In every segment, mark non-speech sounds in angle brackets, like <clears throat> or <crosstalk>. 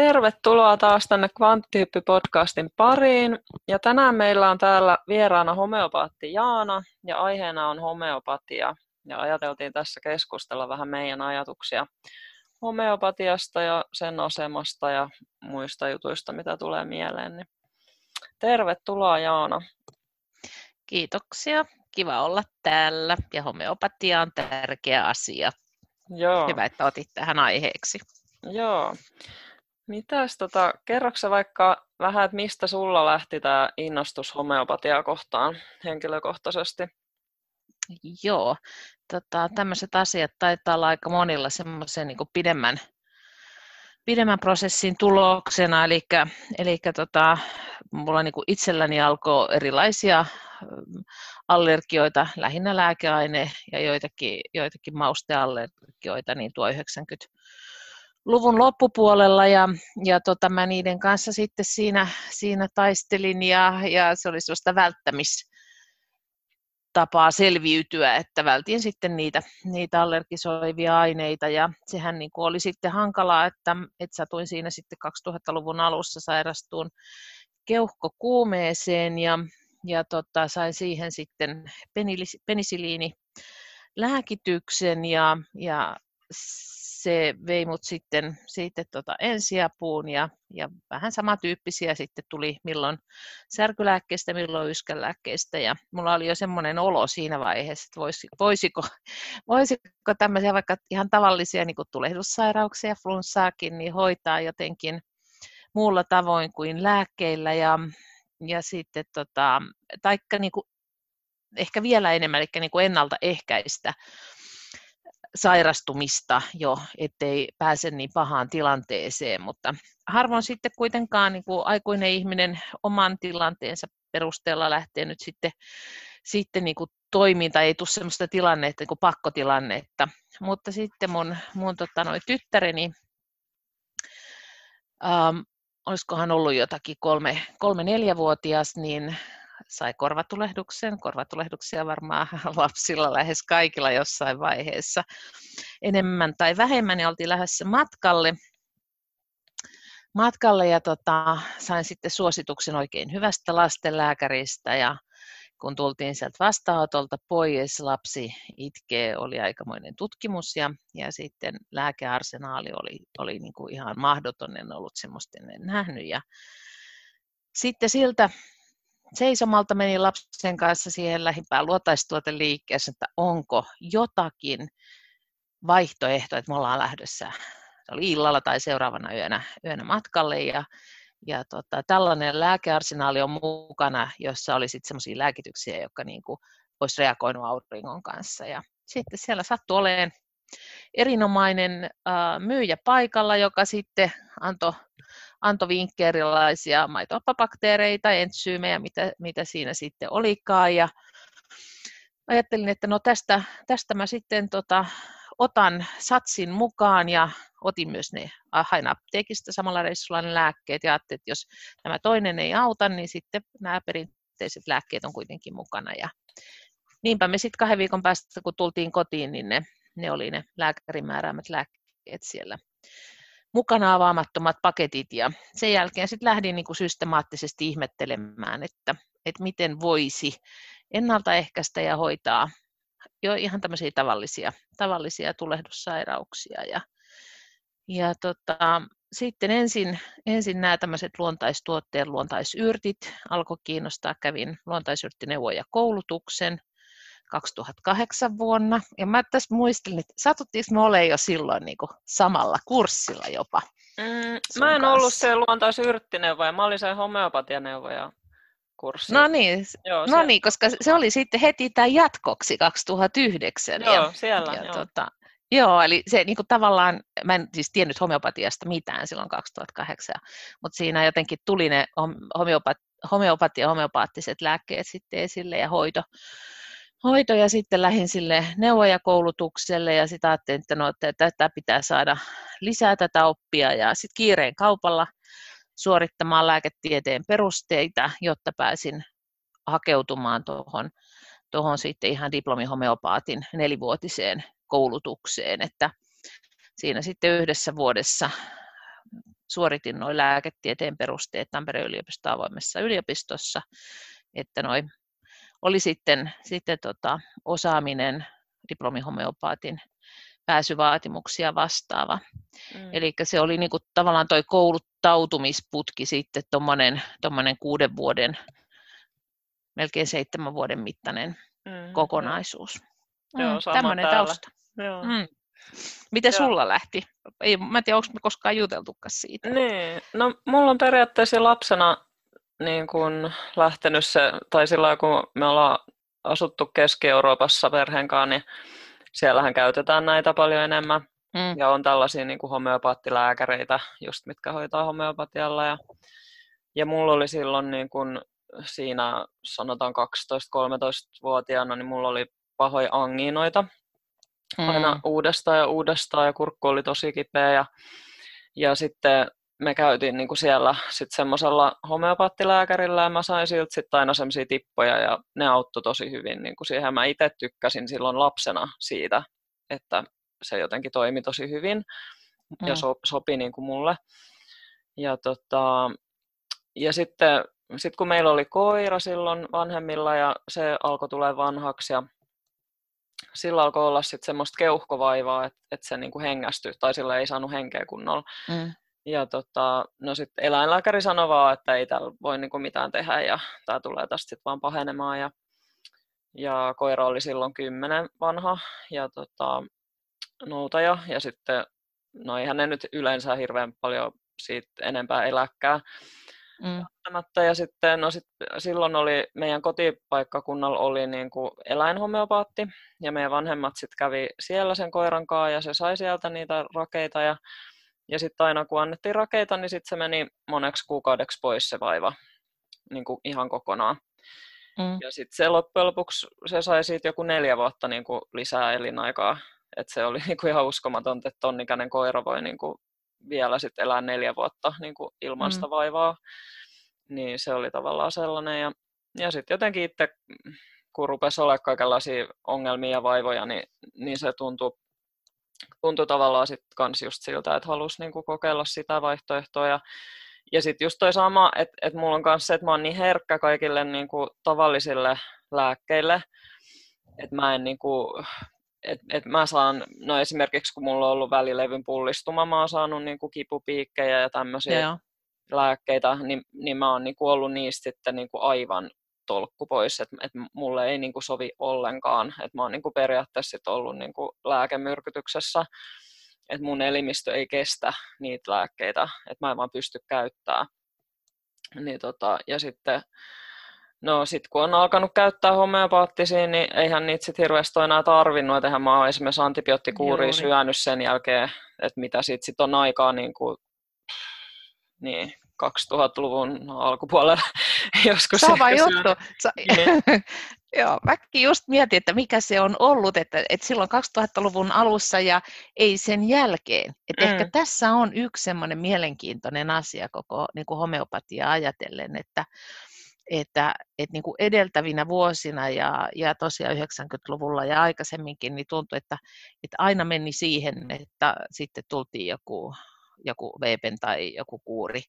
Tervetuloa taas tänne Kvanttihyyppi-podcastin pariin. Ja tänään meillä on täällä vieraana homeopaatti Jaana ja aiheena on homeopatia. Ja ajateltiin tässä keskustella vähän meidän ajatuksia homeopatiasta ja sen asemasta ja muista jutuista, mitä tulee mieleen. Niin tervetuloa Jaana. Kiitoksia. Kiva olla täällä ja homeopatia on tärkeä asia. Joo. Hyvä, että otit tähän aiheeksi. Joo. Mitäs, tota, kerroksä vaikka vähän, että mistä sulla lähti tämä innostus homeopatiaa kohtaan henkilökohtaisesti? Joo, tota, tämmöiset asiat taitaa olla aika monilla semmoisen niin pidemmän, pidemmän prosessin tuloksena, eli, eli tota, mulla niin itselläni alkoi erilaisia allergioita, lähinnä lääkeaine ja joitakin, joitakin mausteallergioita, niin tuo 90 luvun loppupuolella ja, ja tota, mä niiden kanssa sitten siinä, siinä taistelin ja, ja se oli sellaista välttämis, tapaa selviytyä, että vältin sitten niitä, niitä allergisoivia aineita ja sehän niin kuin oli sitten hankalaa, että, että satuin siinä sitten 2000-luvun alussa sairastuun keuhkokuumeeseen ja, ja tota, sain siihen sitten penisiliini lääkityksen ja, ja se vei mut sitten, sitten tota ensiapuun ja, ja vähän samantyyppisiä sitten tuli milloin särkylääkkeistä, milloin yskälääkkeistä ja mulla oli jo semmoinen olo siinä vaiheessa, että voisi, voisiko, <laughs> voisiko tämmöisiä vaikka ihan tavallisia niin tulehdussairauksia, flunssaakin, niin hoitaa jotenkin muulla tavoin kuin lääkkeillä. Ja, ja sitten tota, taikka niin kuin, ehkä vielä enemmän, eli niin kuin ennaltaehkäistä sairastumista jo, ettei pääse niin pahaan tilanteeseen, mutta harvoin sitten kuitenkaan niin kuin aikuinen ihminen oman tilanteensa perusteella lähtee nyt sitten, sitten niin kuin toiminta, ei tule sellaista tilannetta, niin kuin pakkotilannetta, mutta sitten mun, mun tota, noi tyttäreni, ähm, olisikohan ollut jotakin kolme, kolme neljävuotias, niin sai korvatulehduksen. Korvatulehduksia varmaan <laughs> lapsilla lähes kaikilla jossain vaiheessa enemmän tai vähemmän ja oltiin lähdössä matkalle. Matkalle ja tota, sain sitten suosituksen oikein hyvästä lastenlääkäristä ja kun tultiin sieltä vastaanotolta pois, lapsi itkee, oli aikamoinen tutkimus ja, ja sitten lääkearsenaali oli, oli niin kuin ihan mahdoton, en ollut semmoista ennen nähnyt. Ja sitten siltä seisomalta menin lapsen kanssa siihen lähimpään luotaistuoteliikkeeseen, että onko jotakin vaihtoehto, että me ollaan lähdössä. Se oli illalla tai seuraavana yönä, yönä matkalle ja, ja tota, tällainen lääkearsenaali on mukana, jossa oli sitten semmoisia lääkityksiä, jotka niin kuin olisi reagoinut auringon kanssa. Ja sitten siellä sattui olemaan erinomainen äh, myyjä paikalla, joka sitten antoi antoi vinkkejä erilaisia maitopapakteereita, entsyymejä, mitä, mitä siinä sitten olikaan. Ja ajattelin, että no tästä, tästä mä sitten tota, otan satsin mukaan ja otin myös ne hain apteekista samalla reissulla ne lääkkeet ja ajattelin, että jos tämä toinen ei auta, niin sitten nämä perinteiset lääkkeet on kuitenkin mukana. Ja niinpä me sitten kahden viikon päästä, kun tultiin kotiin, niin ne, ne oli ne lääkärin määräämät lääkkeet siellä mukana avaamattomat paketit ja sen jälkeen sitten lähdin niin kuin systemaattisesti ihmettelemään, että, että miten voisi ennaltaehkäistä ja hoitaa jo ihan tämmöisiä tavallisia, tavallisia tulehdussairauksia. Ja, ja tota, sitten ensin, ensin nämä tämmöiset luontaistuotteet, luontaisyrtit alkoi kiinnostaa. Kävin luontaisyrttineuvoja koulutuksen 2008 vuonna. Ja mä tässä muistelin, että satuttiinko me olemaan jo silloin niin kuin samalla kurssilla jopa? Mm, mä en kanssa. ollut se luontaisyrttineuvoja, mä olin se homeopatianeuvoja kurssi. No niin, joo, no niin, koska se oli sitten heti tämä jatkoksi 2009. Joo, ja, siellä, ja joo. Tota, Joo, eli se niin kuin tavallaan, mä en siis tiennyt homeopatiasta mitään silloin 2008, mutta siinä jotenkin tuli ne homeopatia, homeopaattiset lääkkeet sitten esille ja hoito, hoito ja sitten lähdin sille neuvojakoulutukselle ja sitten ajattelin, että, no, että tätä pitää saada lisää tätä oppia ja sitten kiireen kaupalla suorittamaan lääketieteen perusteita, jotta pääsin hakeutumaan tuohon tuohon sitten ihan diplomihomeopaatin nelivuotiseen koulutukseen, että siinä sitten yhdessä vuodessa suoritin noin lääketieteen perusteet Tampereen yliopiston avoimessa yliopistossa, että noi oli sitten, sitten tota, osaaminen diplomihomeopaatin pääsyvaatimuksia vastaava. Mm. Eli se oli niinku tavallaan tuo kouluttautumisputki sitten tuommoinen kuuden vuoden, melkein seitsemän vuoden mittainen mm, kokonaisuus. Mm, Joo, Tämmöinen tausta. Joo. Mm. Miten Joo. sulla lähti? Ei, mä en tiedä, onko me koskaan juteltukaan siitä. Niin, no mulla on periaatteessa lapsena niin kun lähtenyt se, tai silloin kun me ollaan asuttu Keski-Euroopassa perheen kanssa, niin siellähän käytetään näitä paljon enemmän. Mm. Ja on tällaisia niin kuin homeopaattilääkäreitä, just mitkä hoitaa homeopatialla. Ja, ja mulla oli silloin niin kuin siinä sanotaan 12-13-vuotiaana, niin mulla oli pahoja angiinoita mm. aina uudestaan ja uudestaan ja kurkku oli tosi kipeä. Ja, ja sitten me käytiin niin kuin siellä sitten semmoisella homeopaattilääkärillä ja mä sain siltä sitten aina semmoisia tippoja ja ne auttoi tosi hyvin niin kuin siihen. Mä itse tykkäsin silloin lapsena siitä, että se jotenkin toimi tosi hyvin mm. ja so, sopi niin kuin mulle. Ja, tota, ja sitten sit kun meillä oli koira silloin vanhemmilla ja se alkoi tulee vanhaksi ja sillä alkoi olla sitten semmoista keuhkovaivaa, että, että se niin kuin hengästyi tai sillä ei saanut henkeä kunnolla. Mm. Ja tota, no sitten eläinlääkäri sanoi vaan, että ei täällä voi niinku mitään tehdä ja tämä tulee tästä sitten vaan pahenemaan. Ja, ja koira oli silloin kymmenen vanha ja tota, noutaja ja sitten, no eihän ne nyt yleensä hirveän paljon siitä enempää eläkkää. Mm. Ja sitten, no sit, silloin oli, meidän kotipaikkakunnalla oli niin kuin eläinhomeopaatti ja meidän vanhemmat sitten kävi siellä sen koiran kanssa ja se sai sieltä niitä rakeita ja ja sitten aina kun annettiin rakeita, niin sitten se meni moneksi kuukaudeksi pois se vaiva niin kuin ihan kokonaan. Mm. Ja sitten se loppujen lopuksi se sai siitä joku neljä vuotta niin kuin lisää elinaikaa. Et se oli niin kuin ihan uskomatonta, että tonnikäinen koira voi niin kuin vielä sit elää neljä vuotta niin kuin ilman mm. sitä vaivaa. Niin se oli tavallaan sellainen. Ja, ja sitten jotenkin itse, kun rupesi olemaan kaikenlaisia ongelmia ja vaivoja, niin, niin se tuntui tuntui tavallaan sitten kans just siltä, että halusi niinku kokeilla sitä vaihtoehtoa. Ja, ja sitten just toi sama, että et mulla on kanssa se, että mä oon niin herkkä kaikille niinku tavallisille lääkkeille, että mä en niinku, et, et mä saan, no esimerkiksi kun mulla on ollut välilevyn pullistuma, mä oon saanut niinku kipupiikkejä ja tämmöisiä lääkkeitä, niin, niin mä oon niinku ollut niistä sitten niinku aivan tolkku pois, että et mulle ei niinku sovi ollenkaan. että mä oon niinku periaatteessa sit ollut niinku lääkemyrkytyksessä, että mun elimistö ei kestä niitä lääkkeitä, että mä en vaan pysty käyttämään. Niin tota, ja sitten No sit kun on alkanut käyttää homeopaattisia, niin eihän niitä sit hirveästi ole enää tarvinnut. Et eihän mä oon esimerkiksi antibioottikuuria syönyt sen jälkeen, että mitä sit, sit on aikaa niin kuin, niin, 2000-luvun alkupuolella <laughs> joskus. Sama juttu. Sa-. <laughs> Joo, mäkin just mietin, että mikä se on ollut, että, että silloin 2000-luvun alussa ja ei sen jälkeen. Että mm. ehkä tässä on yksi semmoinen mielenkiintoinen asia koko niin kuin homeopatia ajatellen, että, että, että niin kuin edeltävinä vuosina ja, ja tosiaan 90-luvulla ja aikaisemminkin, niin tuntui, että, että aina meni siihen, että sitten tultiin joku joku veepen tai joku kuuri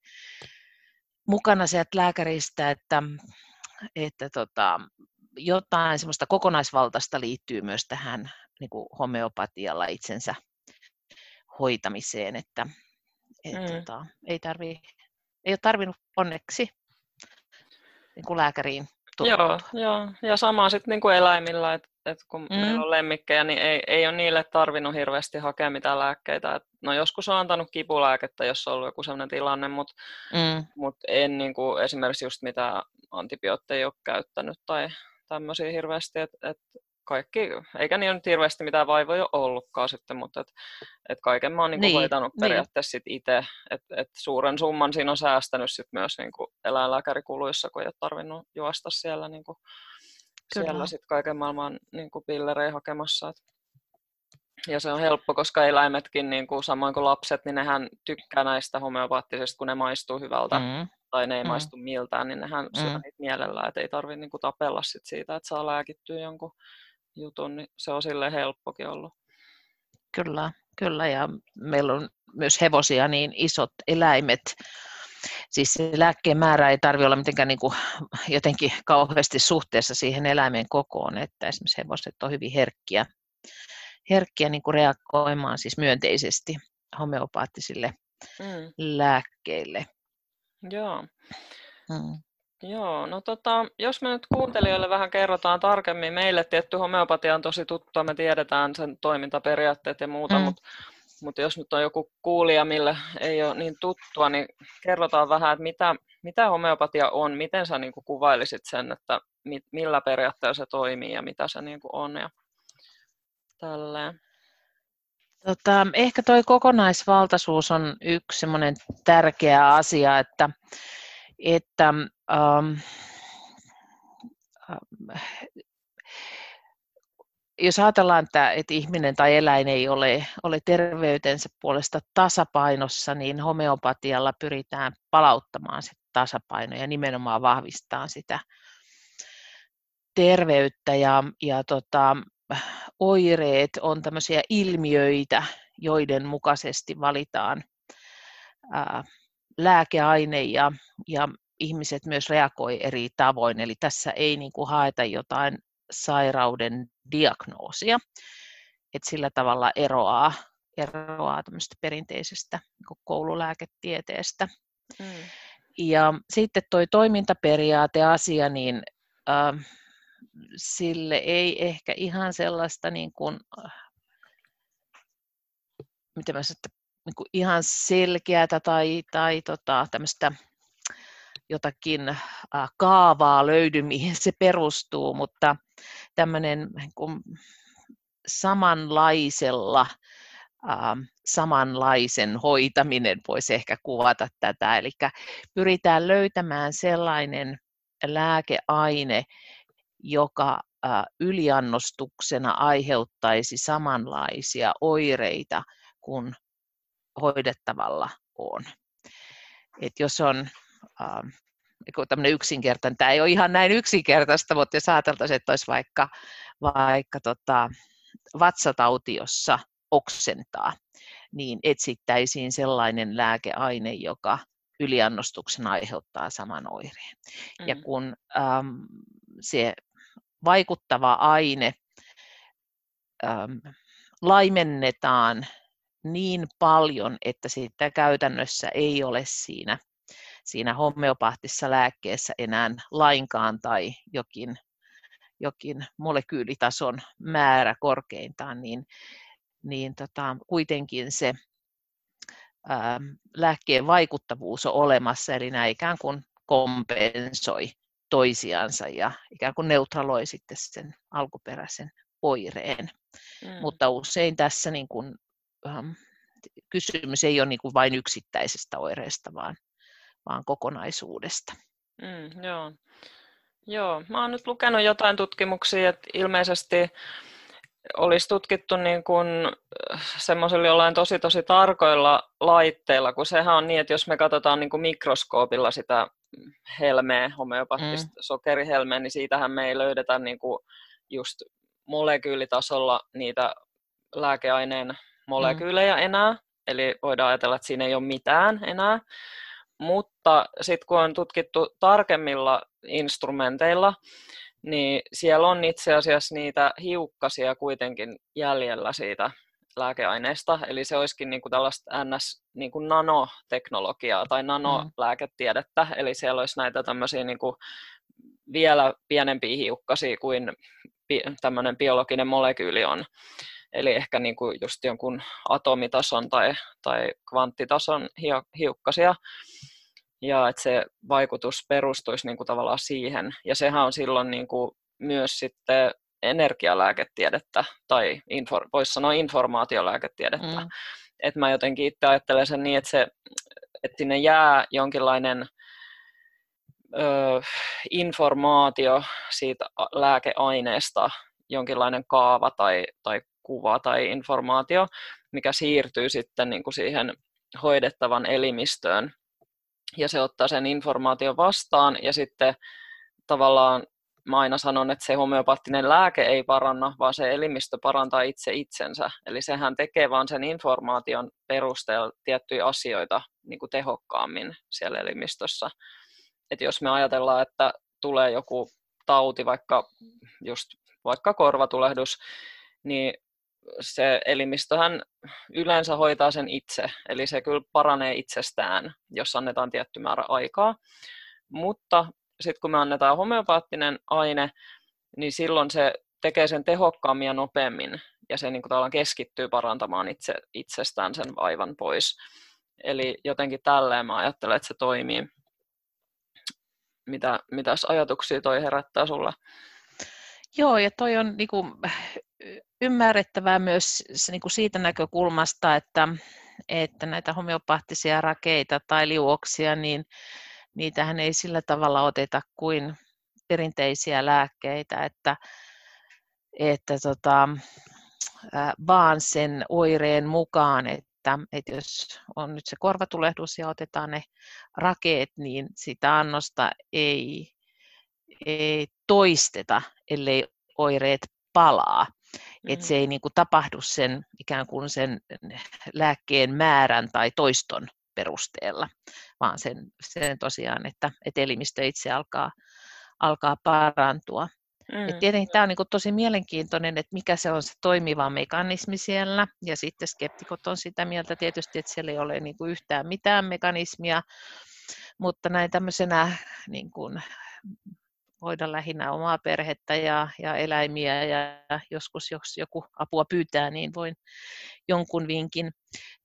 mukana sieltä lääkäristä, että, että tota, jotain semmoista kokonaisvaltaista liittyy myös tähän niin kuin homeopatialla itsensä hoitamiseen, että et, mm. tota, ei, tarvi, ei ole tarvinnut onneksi niin kuin lääkäriin Joo, joo, ja sama sitten niin kuin eläimillä, että et kun mm. meillä on lemmikkejä, niin ei, ei ole niille tarvinnut hirveästi hakea mitään lääkkeitä. Et, no joskus on antanut kipulääkettä, jos on ollut joku sellainen tilanne, mutta mm. mut en niin kuin, esimerkiksi just mitään antibiootteja ole käyttänyt tai tämmöisiä hirveästi. Et, et kaikki, eikä niin nyt hirveästi mitään vaivoja ollutkaan sitten, mutta et, et kaiken mä oon niinku niin, hoitanut niin. periaatteessa sit itse, että et suuren summan siinä on säästänyt sit myös niinku eläinlääkärikuluissa, kun ei ole tarvinnut juosta siellä, niinku, siellä sit kaiken maailman niinku pillerejä hakemassa. Et. Ja se on helppo, koska eläimetkin, niin kuin, samoin kuin lapset, niin nehän tykkää näistä homeopaattisista, kun ne maistuu hyvältä. Mm tai ne ei mm. maistu miltään, niin nehän syö mm. niitä mielellään, että ei tarvitse niinku tapella sit siitä, että saa lääkittyä jonkun jutun, niin se on sille helppokin ollut. Kyllä, kyllä ja meillä on myös hevosia, niin isot eläimet, siis se lääkkeen määrä ei tarvitse olla mitenkään niin kuin jotenkin kauheasti suhteessa siihen eläimen kokoon, että esimerkiksi hevoset on hyvin herkkiä, herkkiä niin kuin reagoimaan siis myönteisesti homeopaattisille mm. lääkkeille. Joo. Mm. Joo, no tota, jos me nyt kuuntelijoille vähän kerrotaan tarkemmin, meille tietty homeopatia on tosi tuttua, me tiedetään sen toimintaperiaatteet ja muuta, mm. mutta mutta jos nyt on joku kuulija, mille ei ole niin tuttua, niin kerrotaan vähän, että mitä, mitä homeopatia on, miten sä niin kuvailisit sen, että millä periaatteella se toimii ja mitä se niin on ja tälleen. Tota, ehkä tuo kokonaisvaltaisuus on yksi semmoinen tärkeä asia, että, että ähm, jos ajatellaan, että, että ihminen tai eläin ei ole, ole terveytensä puolesta tasapainossa, niin homeopatialla pyritään palauttamaan se tasapaino ja nimenomaan vahvistaa sitä terveyttä. Ja, ja tota, oireet on tämmöisiä ilmiöitä, joiden mukaisesti valitaan ää, lääkeaine ja, ja ihmiset myös reagoi eri tavoin. Eli tässä ei niin kuin haeta jotain sairauden diagnoosia, että sillä tavalla eroaa, eroaa perinteisestä niin koululääketieteestä. Mm. Ja sitten tuo toimintaperiaateasia, niin äh, sille ei ehkä ihan sellaista niin kuin, miten mä sanon, niin ihan selkeätä tai, tai tota, tämmöistä jotakin kaavaa löydy, <laughs> mihin se perustuu, mutta tämmöinen niin samanlaisella samanlaisen hoitaminen voisi ehkä kuvata tätä. Eli pyritään löytämään sellainen lääkeaine, joka yliannostuksena aiheuttaisi samanlaisia oireita kuin hoidettavalla on. Et jos on äh, tämmöinen yksinkertainen, tämä ei ole ihan näin yksinkertaista, mutta jos ajateltaisiin, että olisi vaikka, vaikka tota, vatsatauti, jossa oksentaa, niin etsittäisiin sellainen lääkeaine, joka yliannostuksen aiheuttaa saman oireen. Mm. Ja kun ähm, se vaikuttava aine ähm, laimennetaan niin paljon, että siitä käytännössä ei ole siinä siinä homeopaattisessa lääkkeessä enää lainkaan tai jokin, jokin molekyylitason määrä korkeintaan, niin, niin tota, kuitenkin se ää, lääkkeen vaikuttavuus on olemassa, eli nämä ikään kuin kompensoi toisiansa ja ikään kuin neutraloi sitten sen alkuperäisen oireen. Mm. Mutta usein tässä niin kuin, ähm, kysymys ei ole niin kuin vain yksittäisestä oireesta, vaan vaan kokonaisuudesta. Mm, joo. joo, mä oon nyt lukenut jotain tutkimuksia, että ilmeisesti olisi tutkittu niin kuin äh, semmoisilla jollain tosi tosi tarkoilla laitteilla, kun sehän on niin, että jos me katsotaan niin kuin mikroskoopilla sitä helmeä, homeopaattista mm. sokerihelmeä, niin siitähän me ei löydetä niin kuin just molekyylitasolla niitä lääkeaineen molekyylejä mm. enää, eli voidaan ajatella, että siinä ei ole mitään enää. Mutta sitten kun on tutkittu tarkemmilla instrumenteilla, niin siellä on itse asiassa niitä hiukkasia kuitenkin jäljellä siitä lääkeaineesta, eli se olisikin niin kuin tällaista ns. Niin kuin nanoteknologiaa tai nanolääketiedettä, mm. eli siellä olisi näitä tämmöisiä niin kuin vielä pienempiä hiukkasia kuin tämmöinen biologinen molekyyli on. Eli ehkä niin kuin just jonkun atomitason tai, tai kvanttitason hiukkasia ja että se vaikutus perustuisi niin kuin tavallaan siihen. Ja sehän on silloin niin kuin myös sitten energialääketiedettä tai infor, voisi sanoa informaatiolääketiedettä. Mm. Että mä jotenkin itse ajattelen sen niin, että, se, että sinne jää jonkinlainen ö, informaatio siitä lääkeaineesta, jonkinlainen kaava tai, tai kuva tai informaatio, mikä siirtyy sitten niin kuin siihen hoidettavan elimistöön ja se ottaa sen informaation vastaan ja sitten tavallaan mä aina sanon, että se homeopaattinen lääke ei paranna, vaan se elimistö parantaa itse itsensä. Eli sehän tekee vaan sen informaation perusteella tiettyjä asioita niin kuin tehokkaammin siellä elimistössä. Et jos me ajatellaan, että tulee joku tauti, vaikka just vaikka korvatulehdus, niin se elimistöhän yleensä hoitaa sen itse, eli se kyllä paranee itsestään, jos annetaan tietty määrä aikaa. Mutta sitten kun me annetaan homeopaattinen aine, niin silloin se tekee sen tehokkaammin ja nopeammin, ja se niin kuin keskittyy parantamaan itse, itsestään sen vaivan pois. Eli jotenkin tälleen mä ajattelen, että se toimii. Mitä, mitäs ajatuksia toi herättää sulle? Joo, ja toi on niin kuin, ymmärrettävää myös niin kuin siitä näkökulmasta, että, että näitä homeopaattisia rakeita tai liuoksia, niin niitähän ei sillä tavalla oteta kuin perinteisiä lääkkeitä, että, että tota, vaan sen oireen mukaan, että, että jos on nyt se korvatulehdus ja otetaan ne rakeet, niin sitä annosta ei, ei toisteta, ellei oireet palaa. Mm. Että se ei niin kuin, tapahdu sen ikään kuin sen lääkkeen määrän tai toiston perusteella, vaan sen, sen tosiaan, että, että elimistö itse alkaa, alkaa parantua. Mm. Et tietenkin tämä on niin tosi mielenkiintoinen, että mikä se on se toimiva mekanismi siellä, ja sitten skeptikot on sitä mieltä tietysti, että siellä ei ole niin kuin yhtään mitään mekanismia, mutta näin tämmöisenä niin kuin hoida lähinnä omaa perhettä ja, ja eläimiä ja joskus jos joku apua pyytää, niin voin jonkun vinkin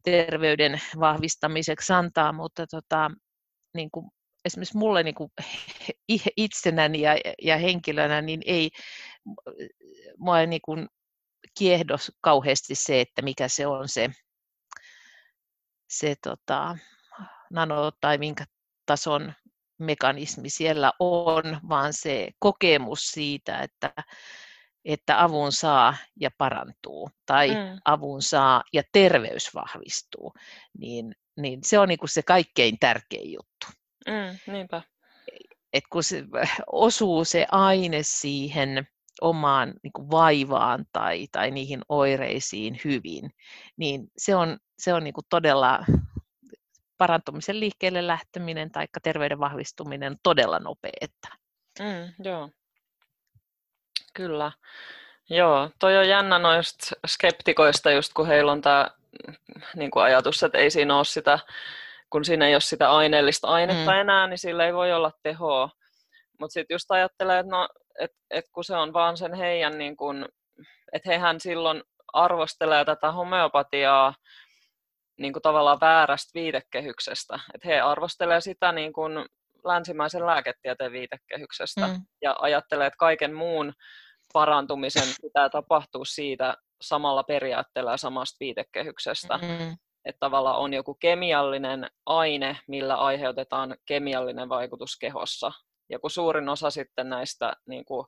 terveyden vahvistamiseksi antaa, mutta tota, niin kuin esimerkiksi mulle niin kuin <laughs> itsenäni ja, ja henkilönä, niin ei mua ei niin kuin kiehdo kauheasti se, että mikä se on se, se tota, nano tai minkä tason mekanismi siellä on, vaan se kokemus siitä, että, että avun saa ja parantuu tai mm. avun saa ja terveys vahvistuu, niin, niin se on niin kuin se kaikkein tärkein juttu. Mm, niinpä. Et kun se osuu se aine siihen omaan niin kuin vaivaan tai, tai niihin oireisiin hyvin, niin se on, se on niin kuin todella parantumisen liikkeelle lähteminen tai terveyden vahvistuminen on todella nopeeta. Mm, joo. Kyllä. Joo, toi on jännä noista skeptikoista, just kun heillä on tämä niin ajatus, että ei siinä ole sitä, kun siinä ei ole sitä aineellista ainetta mm. enää, niin sillä ei voi olla tehoa. Mutta sitten just ajattelee, että no, et, et kun se on vaan sen heidän, niin kun, että hehän silloin arvostelee tätä homeopatiaa niin kuin tavallaan väärästä viitekehyksestä. Että he arvostelee sitä niin kuin länsimaisen lääketieteen viitekehyksestä mm. ja ajattelee, että kaiken muun parantumisen pitää tapahtua siitä samalla periaatteella ja samasta viitekehyksestä. Mm. Että tavallaan on joku kemiallinen aine, millä aiheutetaan kemiallinen vaikutus kehossa. Ja kun suurin osa sitten näistä niin kuin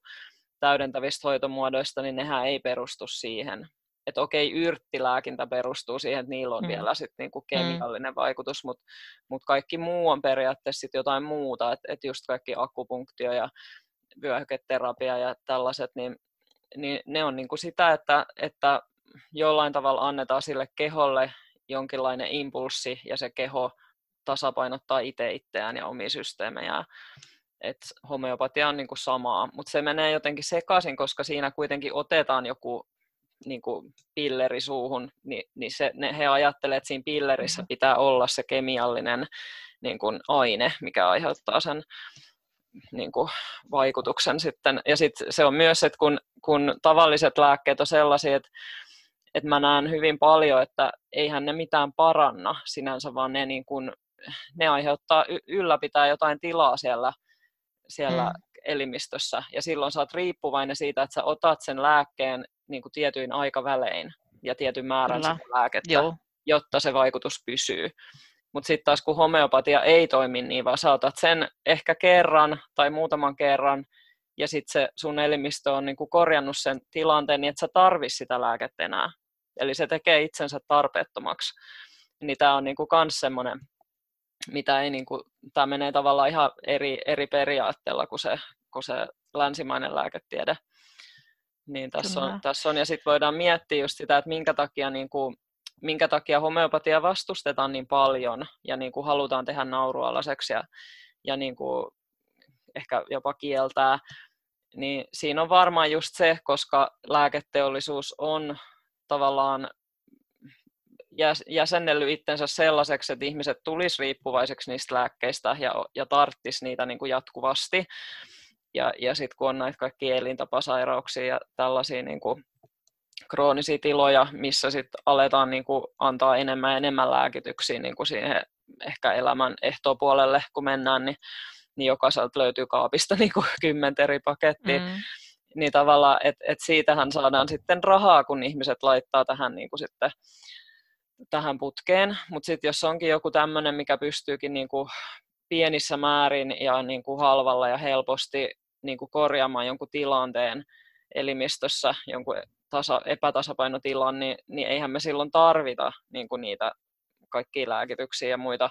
täydentävistä hoitomuodoista, niin nehän ei perustu siihen että okei, yrttilääkintä perustuu siihen, että niillä on mm. vielä sit niinku kemiallinen mm. vaikutus, mutta mut kaikki muu on periaatteessa sit jotain muuta, että et just kaikki akupunktio ja vyöhyketerapia ja tällaiset, niin, niin ne on niinku sitä, että, että jollain tavalla annetaan sille keholle jonkinlainen impulssi ja se keho tasapainottaa itse itseään ja omia systeemejä. Et homeopatia on niinku samaa, mutta se menee jotenkin sekaisin, koska siinä kuitenkin otetaan joku niin kuin pilleri suuhun, niin, niin se, ne, he ajattelevat, että siinä pillerissä pitää olla se kemiallinen niin kuin aine, mikä aiheuttaa sen niin kuin, vaikutuksen sitten. Ja sitten se on myös, että kun, kun tavalliset lääkkeet on sellaisia, että, että mä näen hyvin paljon, että eihän ne mitään paranna sinänsä, vaan ne, niin kuin, ne aiheuttaa, ylläpitää jotain tilaa siellä, siellä mm. elimistössä. Ja silloin sä oot riippuvainen siitä, että sä otat sen lääkkeen niin kuin tietyin aikavälein ja tietyn määrän sitä lääkettä, Joo. jotta se vaikutus pysyy. Mutta sitten taas kun homeopatia ei toimi niin, vaan saatat sen ehkä kerran tai muutaman kerran, ja sitten se sun elimistö on niinku korjannut sen tilanteen niin, että sä tarvis sitä lääkettä enää. Eli se tekee itsensä tarpeettomaksi. Niin tämä on niinku kans semmoinen, mitä ei niinku, tämä menee tavallaan ihan eri, eri periaatteella kuin se kuin se länsimainen lääketiede. Niin tässä on, tässä on, ja sitten voidaan miettiä just sitä, että minkä takia, niin kuin, minkä takia homeopatia vastustetaan niin paljon ja niin kuin halutaan tehdä naurualaseksi ja, ja niin kuin ehkä jopa kieltää, niin siinä on varmaan just se, koska lääketeollisuus on tavallaan jäsennellyt itsensä sellaiseksi, että ihmiset tulisi riippuvaiseksi niistä lääkkeistä ja, ja tarttis niitä niin kuin jatkuvasti. Ja, ja sitten kun on näitä kaikkia elintapasairauksia ja tällaisia niin kuin kroonisia tiloja, missä sitten aletaan niin kuin antaa enemmän ja enemmän lääkityksiä niin kuin siihen ehkä elämän ehtoopuolelle, kun mennään, niin, niin jokaiselta löytyy kaapista <laughs> niin kuin kymmentä eri pakettia. Mm. Niin tavallaan, että et siitähän saadaan sitten rahaa, kun ihmiset laittaa tähän niin kuin sitten tähän putkeen, mutta sitten jos onkin joku tämmöinen, mikä pystyykin niin kuin pienissä määrin ja niin kuin halvalla ja helposti niin kuin korjaamaan jonkun tilanteen elimistössä, jonkun tasa, epätasapainotilan, niin, niin eihän me silloin tarvita niin kuin niitä kaikkia lääkityksiä ja muita,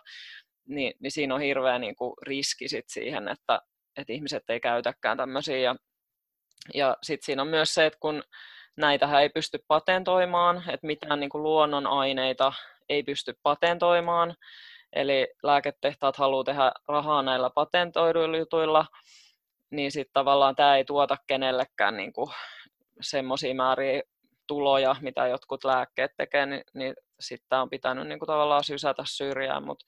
niin, niin siinä on hirveä niin kuin riski sit siihen, että, että ihmiset ei käytäkään tämmöisiä. Ja, ja sitten siinä on myös se, että kun näitähän ei pysty patentoimaan, että mitään niin kuin luonnonaineita ei pysty patentoimaan, eli lääketehtaat haluaa tehdä rahaa näillä patentoiduilla jutuilla, niin sitten tavallaan tämä ei tuota kenellekään niin semmoisia määriä tuloja, mitä jotkut lääkkeet tekee, niin, niin sitten tämä on pitänyt niin kuin tavallaan sysätä syrjään, mutta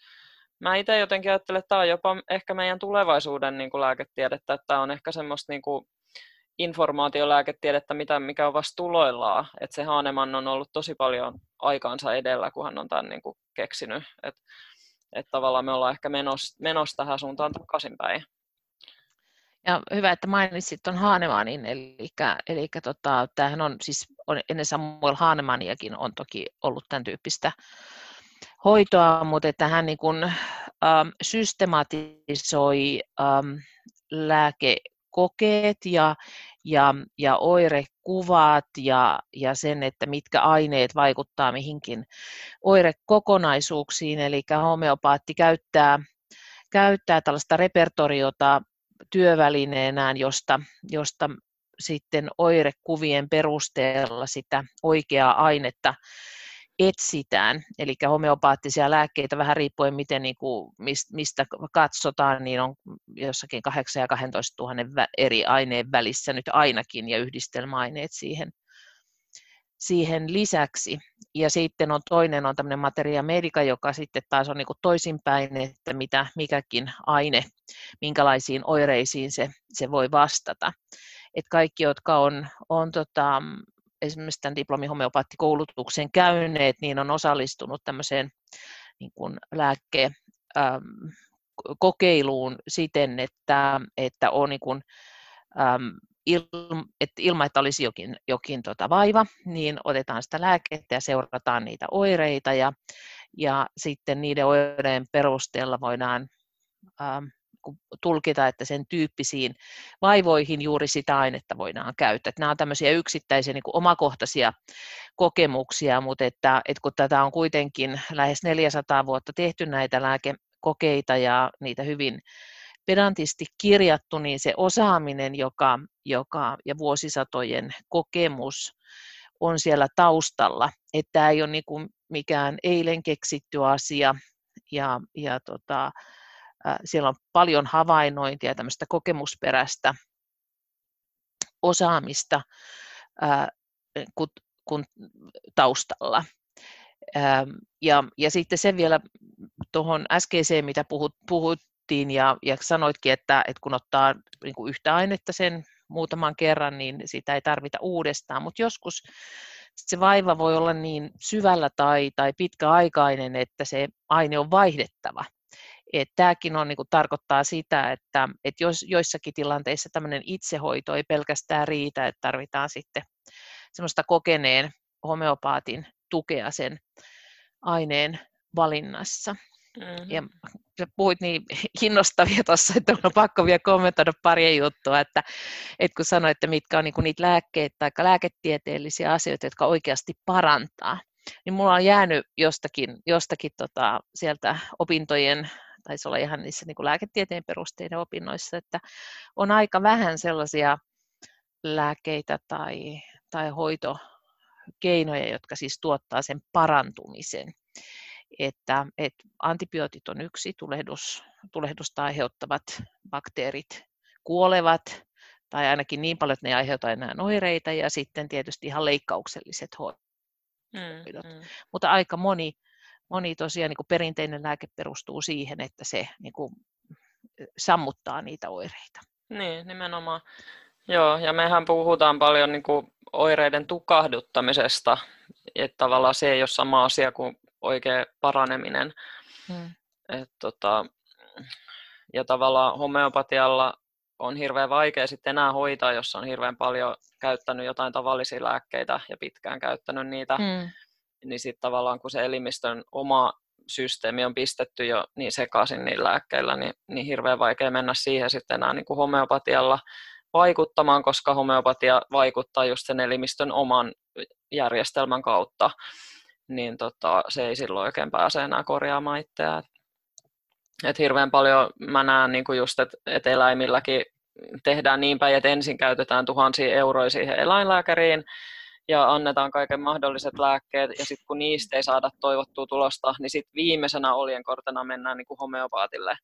mä itse jotenkin ajattelen, että tämä on jopa ehkä meidän tulevaisuuden niin kuin lääketiedettä, että tämä on ehkä semmoista niin kuin informaatiolääketiedettä, mitä, mikä on vasta tuloillaan. Et se Haaneman on ollut tosi paljon aikaansa edellä, kun hän on tämän niin kuin keksinyt. Et, et tavallaan me ollaan ehkä menossa menos tähän suuntaan takaisinpäin. Ja hyvä, että mainitsit tuon Haanemanin, eli, eli tota, tämähän on siis on, ennen Samuel Haanemaniakin on toki ollut tämän tyyppistä hoitoa, mutta että hän niin kuin, ähm, systematisoi ähm, lääkekokeet ja, ja, ja oirekuvat ja, ja sen, että mitkä aineet vaikuttaa mihinkin oirekokonaisuuksiin. Eli homeopaatti käyttää, käyttää tällaista repertoriota työvälineenään, josta, josta sitten oirekuvien perusteella sitä oikeaa ainetta etsitään. Eli homeopaattisia lääkkeitä vähän riippuen, miten, niin kuin, mistä katsotaan, niin on jossakin 8 ja 12 000 eri aineen välissä nyt ainakin ja yhdistelmäaineet siihen, siihen lisäksi. Ja sitten on toinen on tämmöinen materia medica, joka sitten taas on niin toisinpäin, että mitä mikäkin aine, minkälaisiin oireisiin se, se voi vastata. Et kaikki, jotka on, on tota, esimerkiksi tämän diplomihomeopaattikoulutuksen käyneet, niin on osallistunut tämmöiseen niin kuin lääke, ähm, kokeiluun siten, että, että on niin kuin, ähm, il, että ilman, että olisi jokin, jokin tota vaiva, niin otetaan sitä lääkettä ja seurataan niitä oireita ja, ja sitten niiden oireiden perusteella voidaan ähm, tulkita, että sen tyyppisiin vaivoihin juuri sitä ainetta voidaan käyttää. Että nämä on tämmöisiä yksittäisiä niin omakohtaisia kokemuksia, mutta että, että kun tätä on kuitenkin lähes 400 vuotta tehty näitä lääkekokeita ja niitä hyvin pedantisti kirjattu, niin se osaaminen joka, joka, ja vuosisatojen kokemus on siellä taustalla. Että tämä ei ole niin kuin mikään eilen keksitty asia, ja, ja tota, siellä on paljon havainnointia, tämmöistä kokemusperäistä osaamista kun, kun taustalla. Ja, ja sitten se vielä tuohon äskeiseen, mitä puhut, puhuttiin ja, ja sanoitkin, että, että kun ottaa niin kuin yhtä ainetta sen muutaman kerran, niin sitä ei tarvita uudestaan, mutta joskus se vaiva voi olla niin syvällä tai, tai pitkäaikainen, että se aine on vaihdettava. Et tämäkin on, niin kuin, tarkoittaa sitä, että, että jos joissakin tilanteissa tämmöinen itsehoito ei pelkästään riitä, että tarvitaan sitten semmoista kokeneen homeopaatin tukea sen aineen valinnassa. Mm-hmm. Ja sä puhuit niin <laughs> innostavia tuossa, että on pakko vielä kommentoida pari juttua, että, että kun sanoit, että mitkä on niin niitä lääkkeitä tai lääketieteellisiä asioita, jotka oikeasti parantaa, niin mulla on jäänyt jostakin, jostakin tota, sieltä opintojen taisi olla ihan niissä niin kuin lääketieteen perusteiden opinnoissa, että on aika vähän sellaisia lääkkeitä tai, tai hoitokeinoja, jotka siis tuottaa sen parantumisen. Että, että antibiootit on yksi, tulehdus, tulehdusta aiheuttavat bakteerit kuolevat, tai ainakin niin paljon, että ne aiheuttavat enää oireita, ja sitten tietysti ihan leikkaukselliset hoidot. Mm, mm. Mutta aika moni, moni tosiaan niin kuin perinteinen lääke perustuu siihen, että se niin kuin, sammuttaa niitä oireita. Niin, nimenomaan. Joo, ja mehän puhutaan paljon niin kuin oireiden tukahduttamisesta, että tavallaan se ei ole sama asia kuin oikea paraneminen. Hmm. Et, tota, ja tavallaan homeopatialla on hirveän vaikea sitten enää hoitaa, jos on hirveän paljon käyttänyt jotain tavallisia lääkkeitä ja pitkään käyttänyt niitä, hmm. Niin sitten tavallaan kun se elimistön oma systeemi on pistetty jo niin sekaisin niillä lääkkeillä, niin, niin hirveän vaikea mennä siihen sitten enää niin kuin homeopatialla vaikuttamaan, koska homeopatia vaikuttaa just sen elimistön oman järjestelmän kautta, niin tota, se ei silloin oikein pääse enää korjaamaan itseään. Et hirveän paljon mä näen niin just, että et eläimilläkin tehdään niin päin, että ensin käytetään tuhansia euroja siihen eläinlääkäriin ja annetaan kaiken mahdolliset lääkkeet, ja sitten kun niistä ei saada toivottua tulosta, niin sitten viimeisenä oljenkortena mennään niin kuin homeopaatille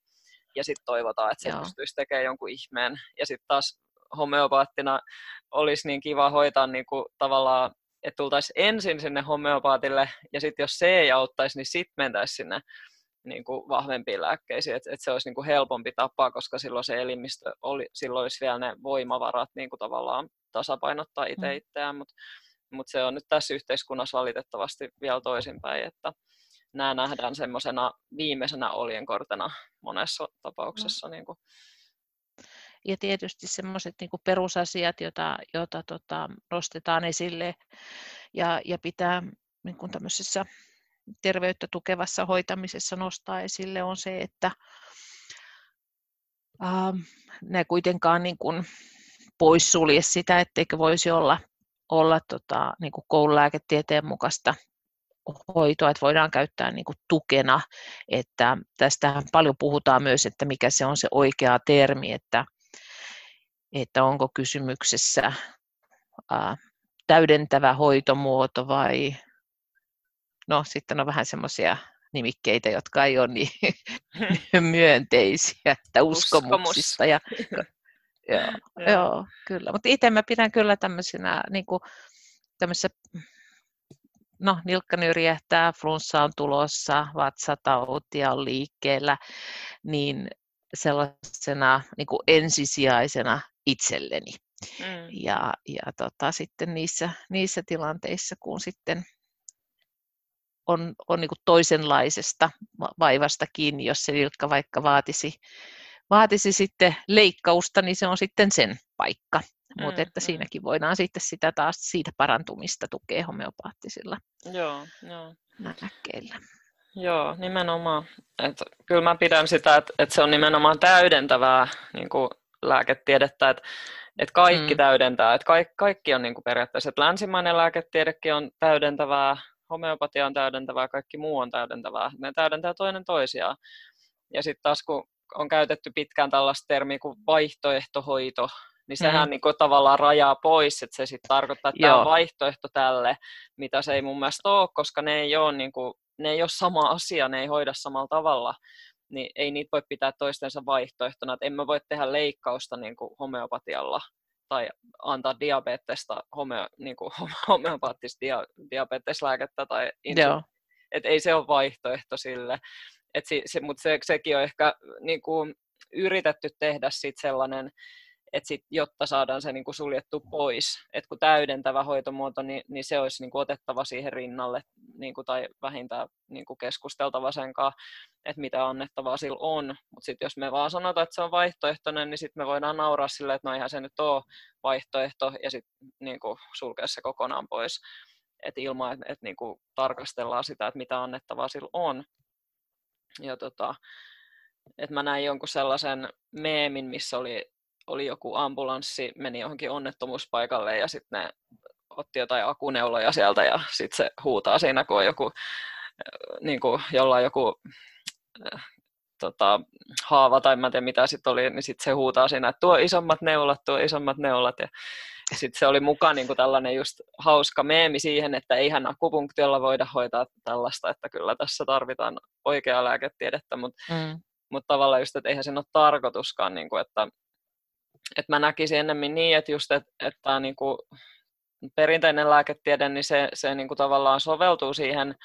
ja sitten toivotaan, että se Joo. pystyisi tekemään jonkun ihmeen. Ja sitten taas homeopaattina olisi niin kiva hoitaa niin kuin tavallaan, että tultaisiin ensin sinne homeopaatille ja sitten jos se ei auttaisi, niin sitten mentäisiin sinne niin kuin vahvempiin lääkkeisiin, että, että se olisi niin kuin helpompi tapa, koska silloin se elimistö, oli, silloin olisi vielä ne voimavarat niin kuin tavallaan tasapainottaa itse mm. itseään, mutta mut se on nyt tässä yhteiskunnassa valitettavasti vielä toisinpäin, että nämä nähdään semmoisena viimeisenä oljenkortena monessa tapauksessa. Mm. Niin kuin ja tietysti semmoiset niin perusasiat, joita, joita tota, nostetaan esille ja, ja pitää niin kuin tämmöisessä terveyttä tukevassa hoitamisessa nostaa esille, on se, että äh, ne kuitenkaan niin kuin poissulje sitä, etteikö voisi olla, olla tota, niin kuin koululääketieteen mukaista hoitoa, että voidaan käyttää niin kuin tukena. Että tästä paljon puhutaan myös, että mikä se on se oikea termi, että että onko kysymyksessä ää, täydentävä hoitomuoto vai no sitten on vähän semmoisia nimikkeitä, jotka ei ole niin <laughs> <laughs> myönteisiä, että uskomuksista. Uskomus. Ja, <laughs> joo, joo, kyllä. Mutta itse mä pidän kyllä tämmöisenä niin kuin, tämmöisessä no, nilkka nyrjähtää, flunssa on tulossa, vatsatautia on liikkeellä, niin sellaisena niin kuin ensisijaisena itselleni. Mm. Ja, ja tota, sitten niissä, niissä tilanteissa, kun sitten on, on niin kuin toisenlaisesta vaivasta kiinni, jos se vaikka vaatisi, vaatisi sitten leikkausta, niin se on sitten sen paikka. Mm, Mutta että mm. siinäkin voidaan sitten sitä taas siitä parantumista tukea homeopaattisilla joo, joo. lääkkeillä. Joo, nimenomaan. Et kyllä mä pidän sitä, että et se on nimenomaan täydentävää niin kuin lääketiedettä, että et kaikki mm. täydentää, että kaikki, kaikki on niin kuin periaatteessa, että länsimainen lääketiedekin on täydentävää, homeopatia on täydentävää, kaikki muu on täydentävää. Ne täydentää toinen toisiaan. Ja sitten taas kun on käytetty pitkään tällaista termiä kuin vaihtoehtohoito, niin sehän mm. niin kuin tavallaan rajaa pois, että se sitten tarkoittaa, että Joo. tämä on vaihtoehto tälle, mitä se ei mun mielestä ole, koska ne ei ole, niin kuin, ne ei ole sama asia, ne ei hoida samalla tavalla niin ei niitä voi pitää toistensa vaihtoehtona, että emme voi tehdä leikkausta niin kuin homeopatialla tai antaa diabetesta homeo, niin kuin <laughs> homeopaattista dia, diabeteslääkettä tai insu- että ei se ole vaihtoehto sille. Et se, se, mutta se, sekin on ehkä niin kuin, yritetty tehdä sit sellainen että sit, jotta saadaan se niin kuin suljettu pois, että kun täydentävä hoitomuoto, niin, niin se olisi niin kuin otettava siihen rinnalle niin kuin, tai vähintään niin kuin keskusteltava sen kanssa, että mitä annettavaa sillä on. Mutta sitten jos me vaan sanotaan, että se on vaihtoehtoinen, niin sitten me voidaan nauraa sille, että no eihän se nyt ole vaihtoehto, ja sitten niin sulkea se kokonaan pois. Et ilman, että et, niin kuin tarkastellaan sitä, että mitä annettavaa sillä on. Ja tota, että mä näin jonkun sellaisen meemin, missä oli oli joku ambulanssi, meni johonkin onnettomuuspaikalle ja sitten ne otti jotain akuneuloja sieltä ja sitten se huutaa siinä, kun on joku, niin kuin, jolla on joku tota, haava tai mä en tiedä mitä sitten oli, niin sitten se huutaa siinä, että tuo isommat neulat, tuo isommat neulat. Ja sitten se oli mukaan niin kuin tällainen just hauska meemi siihen, että eihän akupunktiolla voida hoitaa tällaista, että kyllä tässä tarvitaan oikeaa lääketiedettä, mutta mm. mut tavallaan just, että eihän sen ole tarkoituskaan, niin kuin, että, että mä näkisin ennemmin niin, että just, että, että niin kuin perinteinen lääketiede, niin se, se niin kuin tavallaan soveltuu siihen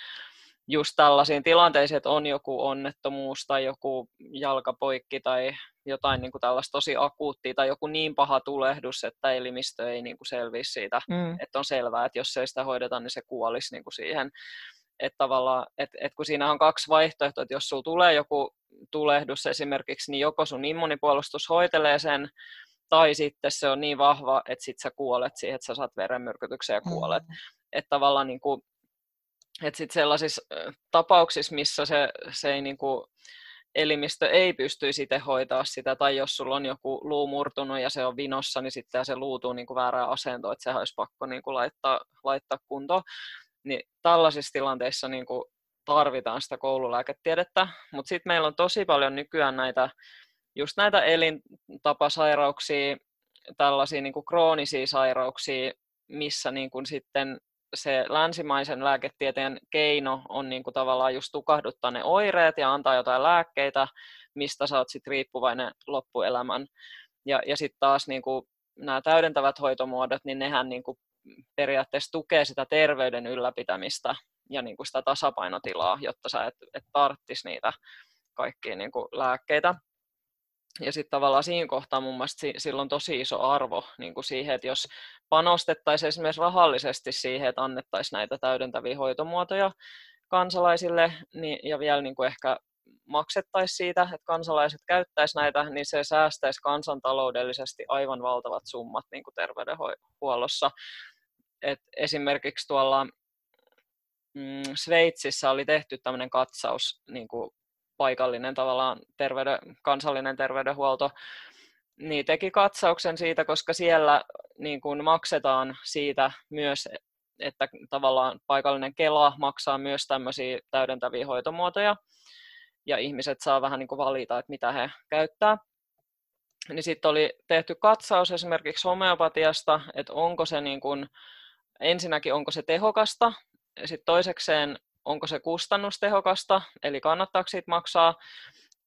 just tällaisiin tilanteisiin, että on joku onnettomuus tai joku jalkapoikki tai jotain niin kuin tällaista tosi akuuttia tai joku niin paha tulehdus, että elimistö ei niin kuin selviä siitä, mm. että on selvää, että jos ei sitä hoideta, niin se kuolisi niin kuin siihen. Että tavallaan, että, että kun siinä on kaksi vaihtoehtoa, että jos sulla tulee joku tulehdus esimerkiksi, niin joko sun immunipuolustus hoitelee sen, tai sitten se on niin vahva, että sit sä kuolet siihen, että sä saat verenmyrkytyksen ja kuolet. Mm. Että tavallaan niin kuin, että sit sellaisissa tapauksissa, missä se, se ei niin kuin, elimistö ei pystyisi itse hoitaa sitä, tai jos sulla on joku luu murtunut ja se on vinossa, niin sitten se luutuu niin kuin väärään asentoon, että sehän olisi pakko niin kuin laittaa, laittaa kuntoon. Niin tällaisissa tilanteissa niin kuin tarvitaan sitä koululääketiedettä, mutta sitten meillä on tosi paljon nykyään näitä, just näitä elintapasairauksia, tällaisia niin kuin kroonisia sairauksia, missä niin kuin sitten se länsimaisen lääketieteen keino on niin kuin tavallaan just tukahduttaa ne oireet ja antaa jotain lääkkeitä, mistä sä oot sit riippuvainen loppuelämän. Ja, ja sitten taas niin kuin nämä täydentävät hoitomuodot, niin nehän niin kuin periaatteessa tukee sitä terveyden ylläpitämistä ja niin kuin sitä tasapainotilaa, jotta sä et, et tarttisi niitä kaikkia niin kuin lääkkeitä. Ja sitten tavallaan siinä kohtaa mun mielestä sillä on tosi iso arvo niin kuin siihen, että jos panostettaisiin esimerkiksi rahallisesti siihen, että annettaisiin näitä täydentäviä hoitomuotoja kansalaisille niin, ja vielä niin kuin ehkä maksettaisiin siitä, että kansalaiset käyttäisivät näitä, niin se säästäisi kansantaloudellisesti aivan valtavat summat niin kuin terveydenhuollossa. Et esimerkiksi tuolla mm, Sveitsissä oli tehty tämmöinen katsaus niin kuin paikallinen tavallaan terveyden, kansallinen terveydenhuolto, niin teki katsauksen siitä, koska siellä niin kuin maksetaan siitä myös, että tavallaan paikallinen Kela maksaa myös tämmöisiä täydentäviä hoitomuotoja, ja ihmiset saa vähän niin kuin valita, että mitä he käyttää. Niin sitten oli tehty katsaus esimerkiksi homeopatiasta, että onko se niin kuin, ensinnäkin onko se tehokasta, sitten toisekseen onko se kustannustehokasta, eli kannattaako siitä maksaa,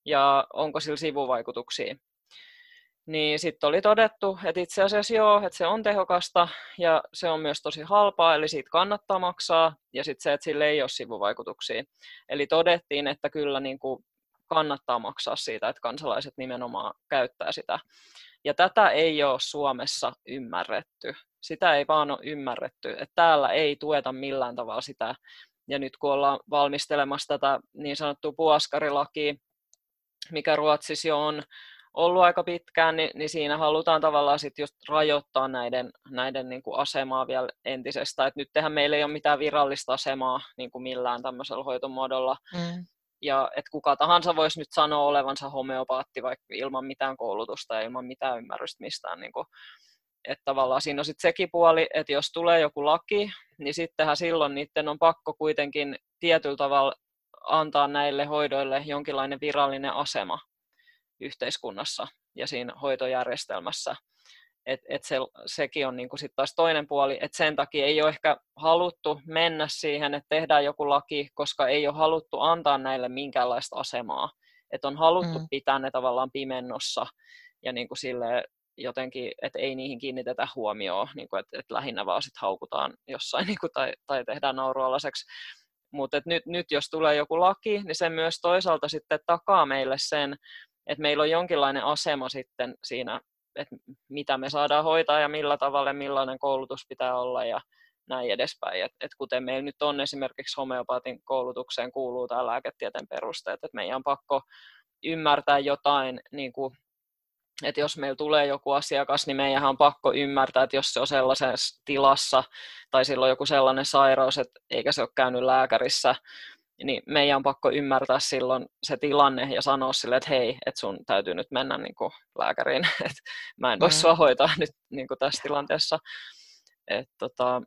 ja onko sillä sivuvaikutuksia. Niin sitten oli todettu, että itse asiassa joo, että se on tehokasta ja se on myös tosi halpaa, eli siitä kannattaa maksaa, ja sitten se, että sillä ei ole sivuvaikutuksia. Eli todettiin, että kyllä niin kuin kannattaa maksaa siitä, että kansalaiset nimenomaan käyttää sitä. Ja tätä ei ole Suomessa ymmärretty. Sitä ei vaan ole ymmärretty, että täällä ei tueta millään tavalla sitä ja nyt kun ollaan valmistelemassa tätä niin sanottua puoskarilakia, mikä Ruotsissa jo on ollut aika pitkään, niin, niin siinä halutaan tavallaan sit just rajoittaa näiden, näiden niin kuin asemaa vielä entisestä. Et nythän meillä ei ole mitään virallista asemaa niin kuin millään tämmöisellä hoitomuodolla. Mm. Ja että kuka tahansa voisi nyt sanoa olevansa homeopaatti vaikka ilman mitään koulutusta ja ilman mitään ymmärrystä mistään niin kuin että tavallaan siinä on sitten sekin puoli, että jos tulee joku laki, niin sittenhän silloin niiden on pakko kuitenkin tietyllä tavalla antaa näille hoidoille jonkinlainen virallinen asema yhteiskunnassa ja siinä hoitojärjestelmässä. Et, et se, sekin on niinku sit taas toinen puoli, että sen takia ei ole ehkä haluttu mennä siihen, että tehdään joku laki, koska ei ole haluttu antaa näille minkäänlaista asemaa. Että on haluttu mm. pitää ne tavallaan pimennossa ja niinku sille jotenkin, että ei niihin kiinnitetä huomioon, niin kuin, että, että lähinnä vaan sit haukutaan jossain <laughs> niin kuin, tai, tai tehdään naurualaseksi. Mutta nyt, nyt jos tulee joku laki, niin se myös toisaalta sitten takaa meille sen, että meillä on jonkinlainen asema sitten siinä, että mitä me saadaan hoitaa ja millä tavalla millainen koulutus pitää olla ja näin edespäin. Et, et kuten meillä nyt on esimerkiksi homeopaatin koulutukseen kuuluu tämä lääketieteen perusteet, että meidän on pakko ymmärtää jotain niin kuin että jos meillä tulee joku asiakas, niin meidän on pakko ymmärtää, että jos se on sellaisessa tilassa tai sillä on joku sellainen sairaus, että eikä se ole käynyt lääkärissä, niin meidän on pakko ymmärtää silloin se tilanne ja sanoa sille, että hei, että sun täytyy nyt mennä niin kuin lääkäriin, <laughs> että mä en voi mm. sua hoitaa nyt niin kuin tässä tilanteessa. tota,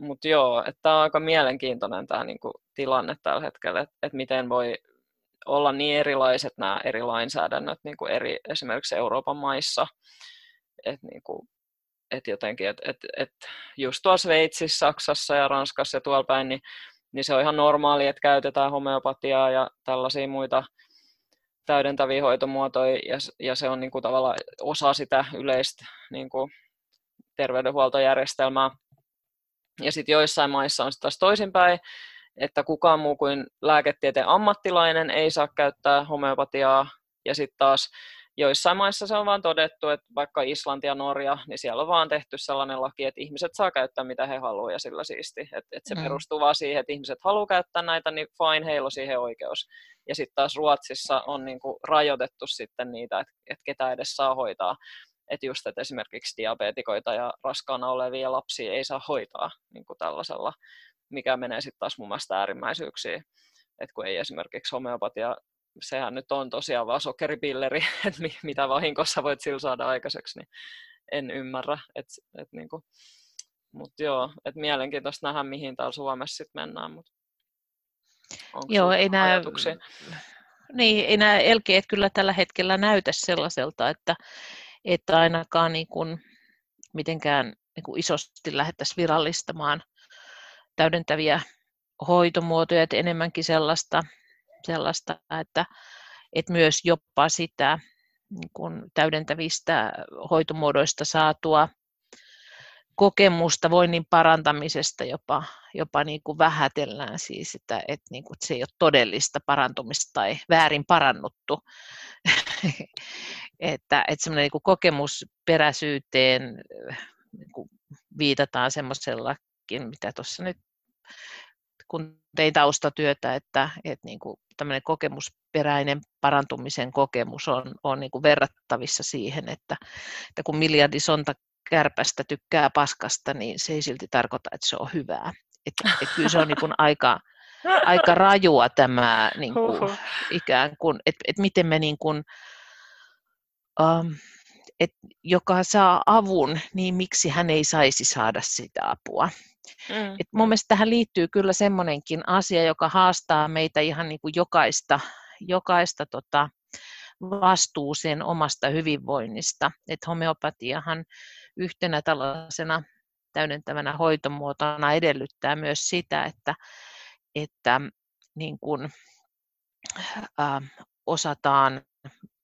Mutta joo, että tämä on aika mielenkiintoinen tämä niin kuin, tilanne tällä hetkellä, että, että miten voi olla niin erilaiset nämä eri lainsäädännöt niin kuin eri, esimerkiksi Euroopan maissa. Että niin kuin, et jotenkin, että et, et just tuolla Sveitsissä, Saksassa ja Ranskassa ja tuolla päin, niin, niin se on ihan normaali, että käytetään homeopatiaa ja tällaisia muita täydentäviä hoitomuotoja, ja, ja se on niin kuin tavallaan osa sitä yleistä niin kuin terveydenhuoltojärjestelmää. Ja sitten joissain maissa on sitten taas toisinpäin, että kukaan muu kuin lääketieteen ammattilainen ei saa käyttää homeopatiaa, ja sitten taas joissain maissa se on vaan todettu, että vaikka Islanti ja Norja, niin siellä on vaan tehty sellainen laki, että ihmiset saa käyttää mitä he haluavat ja sillä siisti. Että et se mm. perustuu vaan siihen, että ihmiset haluaa käyttää näitä, niin fine, heillä on siihen oikeus. Ja sitten taas Ruotsissa on niinku rajoitettu sitten niitä, että et ketä edes saa hoitaa. Että just, että esimerkiksi diabetikoita ja raskaana olevia lapsia ei saa hoitaa niin kuin tällaisella, mikä menee sitten taas mun mielestä äärimmäisyyksiin. Että kun ei esimerkiksi homeopatia sehän nyt on tosiaan vaan sokeripilleri, <laughs> että mitä vahinkossa voit sillä saada aikaiseksi, niin en ymmärrä. Et, et niinku, mutta joo, et mielenkiintoista nähdä, mihin täällä Suomessa sitten mennään. Mut joo, ei nämä, niin, ei nämä elkeet kyllä tällä hetkellä näytä sellaiselta, että, että ainakaan niin kuin, mitenkään niin kuin isosti lähdettäisiin virallistamaan täydentäviä hoitomuotoja, että enemmänkin sellaista sellaista, että, että myös jopa sitä niin kuin täydentävistä hoitomuodoista saatua kokemusta voinnin parantamisesta jopa, jopa niin kuin vähätellään siis, että, että, niin kuin, että se ei ole todellista parantumista tai väärin parannuttu. <laughs> että, että semmoinen niin kokemusperäisyyteen niin kuin viitataan semmoisellakin, mitä tuossa nyt kun tein taustatyötä, että, että niin kuin tämmöinen kokemusperäinen parantumisen kokemus on, on niin kuin verrattavissa siihen, että, että kun miljardi sonta kärpästä tykkää paskasta, niin se ei silti tarkoita, että se on hyvää. Että, että kyllä se on niin kuin <laughs> aika, aika rajua tämä niin kuin, ikään kuin, että, että miten me niin kuin, um, että joka saa avun, niin miksi hän ei saisi saada sitä apua. Mm. Et mun mielestä tähän liittyy kyllä semmoinenkin asia, joka haastaa meitä ihan niin kuin jokaista, jokaista tota, vastuuseen omasta hyvinvoinnista. Et homeopatiahan yhtenä tällaisena täydentävänä hoitomuotona edellyttää myös sitä, että, että niin kuin, äh, osataan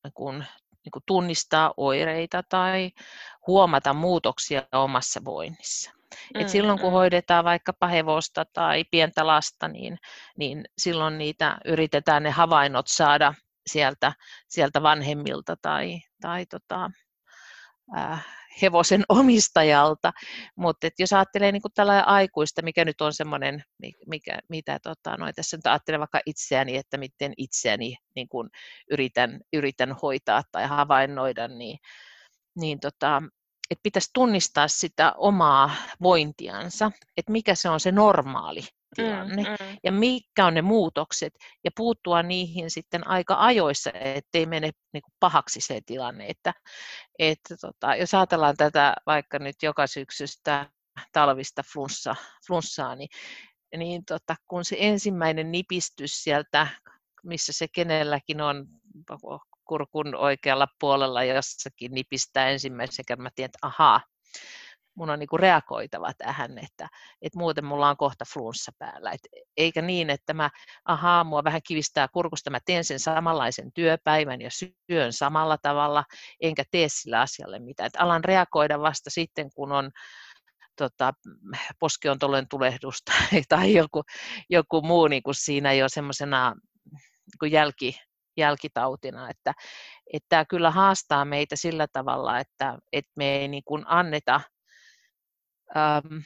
niin kuin, niin kuin tunnistaa oireita tai huomata muutoksia omassa voinnissa. Mm, Et silloin kun mm. hoidetaan vaikkapa hevosta tai pientä lasta, niin, niin silloin niitä yritetään ne havainnot saada sieltä, sieltä vanhemmilta tai, tai tota, äh, hevosen <laughs> omistajalta. Mutta jos ajattelee niin tällä aikuista, mikä nyt on semmoinen, mikä, mitä tota, no, tässä nyt ajattelen vaikka itseäni, että miten itseäni niin kuin yritän, yritän hoitaa tai havainnoida, niin, niin tota, että pitäisi tunnistaa sitä omaa vointiansa, että mikä se on se normaali tilanne mm, mm. ja mitkä on ne muutokset ja puuttua niihin sitten aika ajoissa, ettei mene niin kuin pahaksi se tilanne. Että, että tota, jos ajatellaan tätä vaikka nyt joka syksystä talvista flunssa, flunssaa, niin, niin tota, kun se ensimmäinen nipistys sieltä, missä se kenelläkin on kurkun oikealla puolella jossakin nipistää ensimmäisen kerran, mä tiedän, että ahaa, mun on niin reagoitava tähän, että, että muuten mulla on kohta flunssa päällä. Et eikä niin, että mä, ahaa, mua vähän kivistää kurkusta, mä teen sen samanlaisen työpäivän ja syön samalla tavalla, enkä tee sillä asialle mitään. Et alan reagoida vasta sitten, kun on tota, poskiontolen tulehdusta <laughs> tai joku, joku muu niin kuin siinä jo semmoisena niin jälki, jälkitautina, että, että tämä kyllä haastaa meitä sillä tavalla, että, että me ei niin kuin anneta ähm,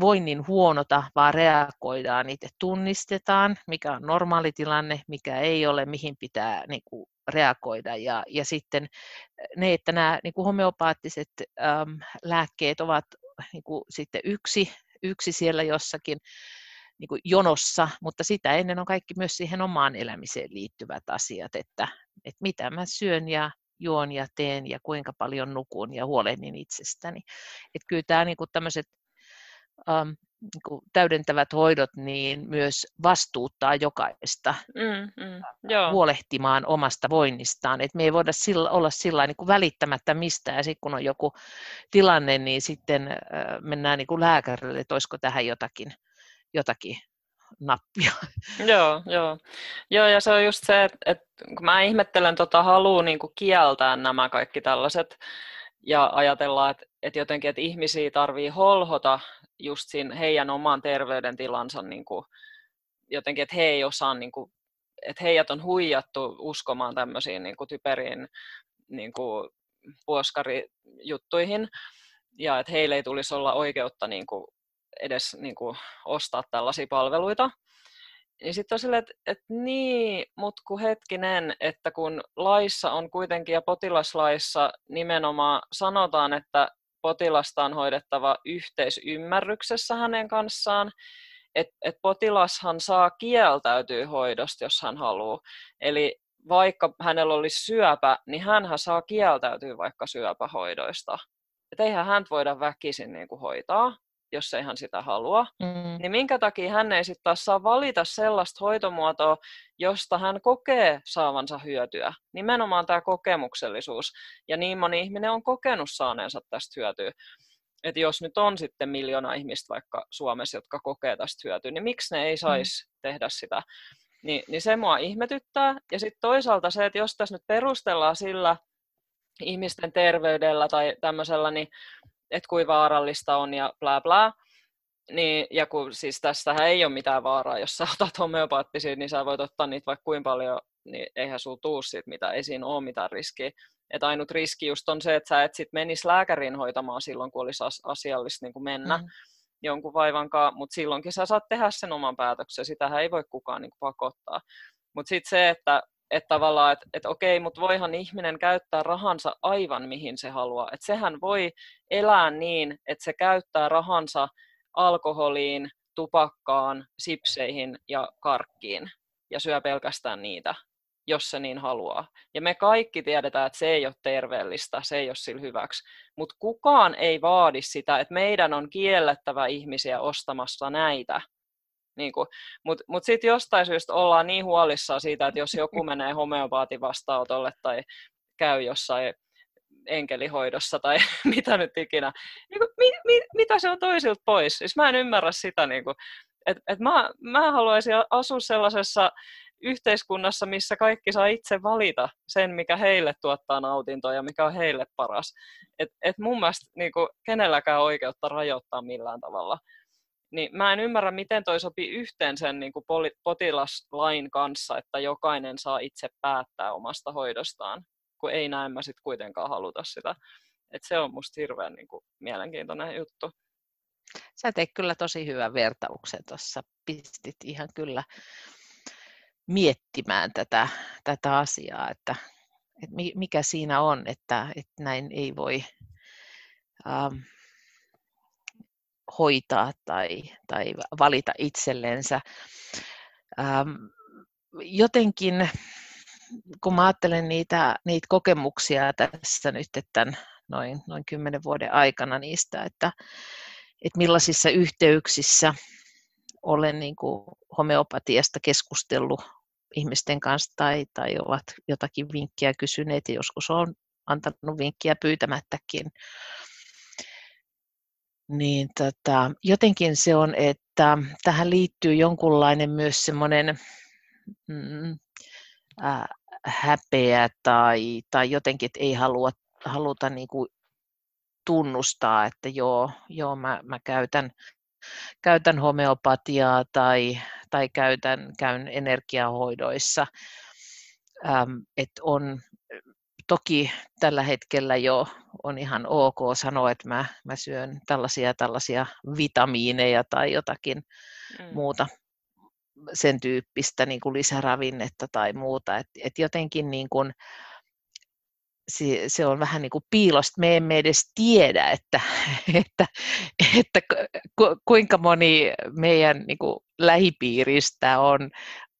voinnin huonota, vaan reagoidaan, itse tunnistetaan, mikä on normaali tilanne, mikä ei ole, mihin pitää niin kuin, reagoida. Ja, ja sitten ne, että nämä niin kuin homeopaattiset ähm, lääkkeet ovat niin kuin, sitten yksi, yksi siellä jossakin niin kuin jonossa, mutta sitä ennen on kaikki myös siihen omaan elämiseen liittyvät asiat, että, että mitä mä syön ja juon ja teen ja kuinka paljon nukun ja huolehdin itsestäni. Että kyllä tämä niin kuin tämmöiset um, niin kuin täydentävät hoidot niin myös vastuuttaa jokaista mm, mm, joo. huolehtimaan omasta voinnistaan. Et me ei voida sillä, olla sillä niin kuin välittämättä mistään, ja sitten kun on joku tilanne, niin sitten äh, mennään niin kuin lääkärille, että olisiko tähän jotakin, jotakin nappia. Joo, joo. joo, ja se on just se, että, että kun mä ihmettelen tota halua niin kieltää nämä kaikki tällaiset, ja ajatellaan, että, että jotenkin, että ihmisiä tarvii holhota just siinä heidän oman terveydentilansa niin kuin, jotenkin, että he ei osaa, niin kuin, että heidät on huijattu uskomaan tämmöisiin niin kuin typeriin niin kuin puoskarijuttuihin, ja että heille ei tulisi olla oikeutta niin kuin, edes niin kuin, ostaa tällaisia palveluita. Niin sitten on silleen, että, että niin, mutta kun hetkinen, että kun laissa on kuitenkin ja potilaslaissa nimenomaan sanotaan, että potilasta on hoidettava yhteisymmärryksessä hänen kanssaan, että et potilashan saa kieltäytyä hoidosta, jos hän haluaa. Eli vaikka hänellä olisi syöpä, niin hän saa kieltäytyä vaikka syöpähoidoista. Että eihän hän voida väkisin niin kuin hoitaa jos ei hän sitä halua, mm. niin minkä takia hän ei sitten taas saa valita sellaista hoitomuotoa, josta hän kokee saavansa hyötyä. Nimenomaan tämä kokemuksellisuus. Ja niin moni ihminen on kokenut saaneensa tästä hyötyä. Että jos nyt on sitten miljoona ihmistä vaikka Suomessa, jotka kokee tästä hyötyä, niin miksi ne ei saisi mm. tehdä sitä? Ni, niin se mua ihmetyttää. Ja sitten toisaalta se, että jos tässä nyt perustellaan sillä ihmisten terveydellä tai tämmöisellä, niin että kuin vaarallista on ja bla bla. Niin, ja kun siis tästähän ei ole mitään vaaraa, jos sä <laughs> otat homeopaattisia, niin sä voit ottaa niitä vaikka kuinka paljon, niin eihän sulla tuu siitä mitä, ei siinä ole mitään riskiä. Et ainut riski just on se, että sä et sit menis lääkäriin hoitamaan silloin, kun olisi asiallista niin kuin mennä mm. jonkun vaivankaan, mutta silloinkin sä saat tehdä sen oman päätöksen, sitähän ei voi kukaan niin kuin pakottaa. Mutta sitten se, että että tavallaan, että, että okei, mutta voihan ihminen käyttää rahansa aivan mihin se haluaa. Että sehän voi elää niin, että se käyttää rahansa alkoholiin, tupakkaan, sipseihin ja karkkiin ja syö pelkästään niitä, jos se niin haluaa. Ja me kaikki tiedetään, että se ei ole terveellistä, se ei ole sillä hyväksi. Mutta kukaan ei vaadi sitä, että meidän on kiellettävä ihmisiä ostamassa näitä niin Mutta mut sitten jostain syystä ollaan niin huolissaan siitä, että jos joku <laughs> menee homeopaatin vastaanotolle tai käy jossain enkelihoidossa tai <laughs> mitä nyt ikinä, niin kuin, mi, mi, mitä se on toisilta pois? Siis mä en ymmärrä sitä, niin että et mä, mä haluaisin asua sellaisessa yhteiskunnassa, missä kaikki saa itse valita sen, mikä heille tuottaa nautintoa ja mikä on heille paras. Et, et mun mielestä niin kuin, kenelläkään oikeutta rajoittaa millään tavalla niin mä en ymmärrä, miten toi sopii yhteen sen niin kuin potilaslain kanssa, että jokainen saa itse päättää omasta hoidostaan, kun ei näin mä sitten kuitenkaan haluta sitä. Et se on musta hirveän niin kuin, mielenkiintoinen juttu. Sä teit kyllä tosi hyvän vertauksen tuossa. Pistit ihan kyllä miettimään tätä, tätä asiaa, että, että mikä siinä on, että, että näin ei voi ähm, hoitaa tai, tai valita itsellensä. Ähm, jotenkin, kun mä ajattelen niitä, niitä kokemuksia tässä nyt, että noin, noin kymmenen vuoden aikana niistä, että, että millaisissa yhteyksissä olen niin kuin homeopatiasta keskustellut ihmisten kanssa tai, tai ovat jotakin vinkkiä kysyneet ja joskus on antanut vinkkiä pyytämättäkin niin tota, jotenkin se on, että tähän liittyy jonkunlainen myös semmoinen mm, äh, häpeä tai, tai jotenkin, että ei halua, haluta niin kuin tunnustaa, että joo, joo mä, mä käytän, käytän homeopatiaa tai, tai käytän, käyn energiahoidoissa. Ähm, että on toki tällä hetkellä jo on ihan ok sanoa, että mä, mä syön tällaisia tällaisia vitamiineja tai jotakin mm. muuta sen tyyppistä niin kuin lisäravinnetta tai muuta. Et, et jotenkin niin kuin, se, se on vähän niin kuin piilosta. Me emme edes tiedä, että, <laughs> että, että ku, kuinka moni meidän niin kuin lähipiiristä on,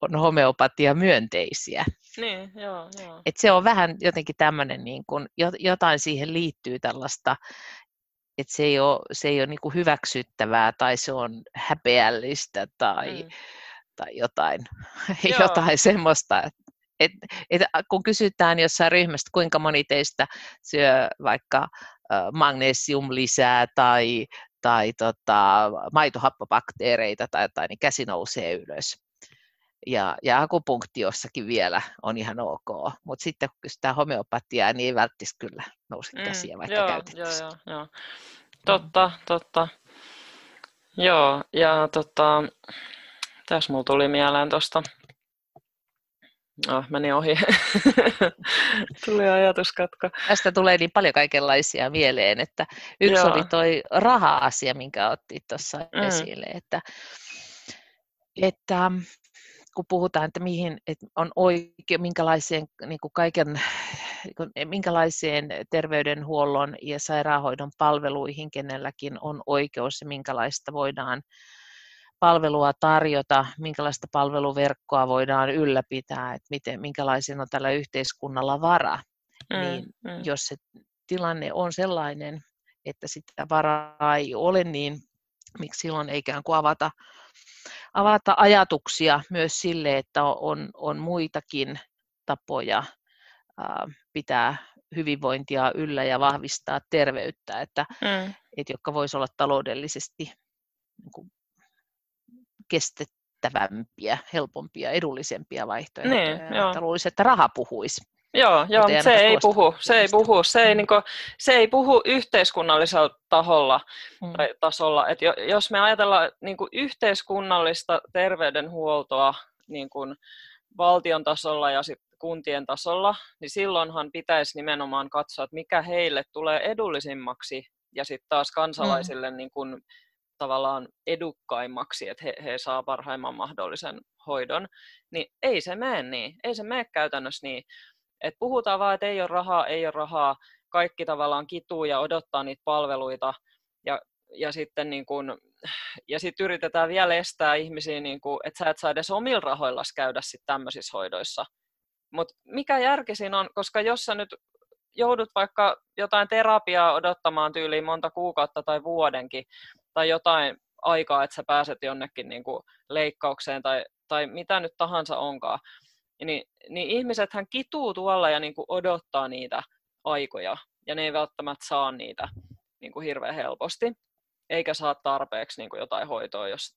on homeopatia myönteisiä. Niin, joo, joo. Et se on vähän jotenkin tämmöinen, niin kuin, jotain siihen liittyy tällaista että se ei ole, se ei ole niin hyväksyttävää tai se on häpeällistä tai, mm. tai jotain, <laughs> jotain semmoista. Et, et, kun kysytään jossain ryhmästä, kuinka moni teistä syö vaikka magnesium lisää tai, tai tota, maitohappobakteereita tai jotain, niin käsi nousee ylös. Ja, ja akupunktiossakin vielä on ihan ok, mutta sitten kun kysytään homeopatiaa, niin ei välttämättä kyllä nouse mm, käsiä, vaikka joo, käytettäisiin. Joo, joo, joo. Totta, totta. Joo, ja tota, tässä mulla tuli mieleen tuosta, oh, meni ohi, <laughs> tuli ajatuskatko. Tästä tulee niin paljon kaikenlaisia mieleen, että yksi Joo. oli toi raha-asia, minkä otti tuossa mm. esille, että, että kun puhutaan, että mihin että on oikein, minkälaiseen, niin kuin kaiken, niin kuin, minkälaiseen terveydenhuollon ja sairaanhoidon palveluihin kenelläkin on oikeus ja minkälaista voidaan palvelua tarjota, minkälaista palveluverkkoa voidaan ylläpitää, että miten, minkälaisen on tällä yhteiskunnalla vara. Mm, niin mm. Jos se tilanne on sellainen, että sitä varaa ei ole, niin miksi silloin ei ikään kuin avata avata ajatuksia myös sille, että on, on muitakin tapoja ää, pitää hyvinvointia yllä ja vahvistaa terveyttä, että, mm. et, jotka voisivat olla taloudellisesti niin kuin, kestettävämpiä, helpompia, edullisempia vaihtoehtoja. Niin, että luulisi, että raha puhuisi. Joo, joo se ei puhu, se ei puhu, se ei, mm. niin kuin, se ei puhu yhteiskunnallisella taholla mm. tai tasolla. Et jos me ajatellaan niin kuin yhteiskunnallista terveydenhuoltoa niin kuin valtion tasolla ja sit kuntien tasolla, niin silloinhan pitäisi nimenomaan katsoa, että mikä heille tulee edullisimmaksi ja sitten taas kansalaisille mm. niin kuin, tavallaan edukkaimmaksi, että he, he saa parhaimman mahdollisen hoidon, niin ei se mene niin. Ei se mene käytännössä niin. Et puhutaan vaan, että ei ole rahaa, ei ole rahaa, kaikki tavallaan kituu ja odottaa niitä palveluita. Ja, ja sitten niin kun, ja sit yritetään vielä estää ihmisiä, niin kun, että sä et saa edes omilla rahoilla käydä sit tämmöisissä hoidoissa. Mutta mikä järki siinä on, koska jos sä nyt joudut vaikka jotain terapiaa odottamaan tyyliin monta kuukautta tai vuodenkin, tai jotain aikaa, että sä pääset jonnekin niin kuin leikkaukseen tai, tai mitä nyt tahansa onkaan, niin, niin ihmisethän kituu tuolla ja niin kuin odottaa niitä aikoja, ja ne ei välttämättä saa niitä niin kuin hirveän helposti, eikä saa tarpeeksi niin kuin jotain hoitoa, jos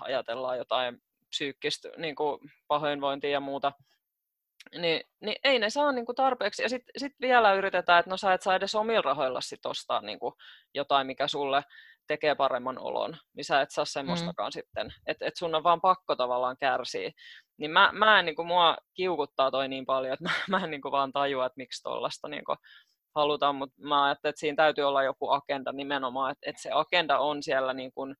ajatellaan jotain psyykkistä niin kuin pahoinvointia ja muuta, niin, niin ei ne saa niin kuin tarpeeksi. Ja sitten sit vielä yritetään, että no sä et saa edes omilla rahoilla sit ostaa niin kuin jotain, mikä sulle tekee paremman olon, niin sä et saa mm. semmoistakaan mm. sitten. Että et sun on vaan pakko tavallaan kärsiä. Niin mä, mä en, niin kuin, mua kiukuttaa toi niin paljon, että <laughs> mä, mä en niin kuin, vaan tajua, että miksi tollasta niin kuin, halutaan, mutta mä ajattelen, että siinä täytyy olla joku agenda nimenomaan, että, että se agenda on siellä niin kuin,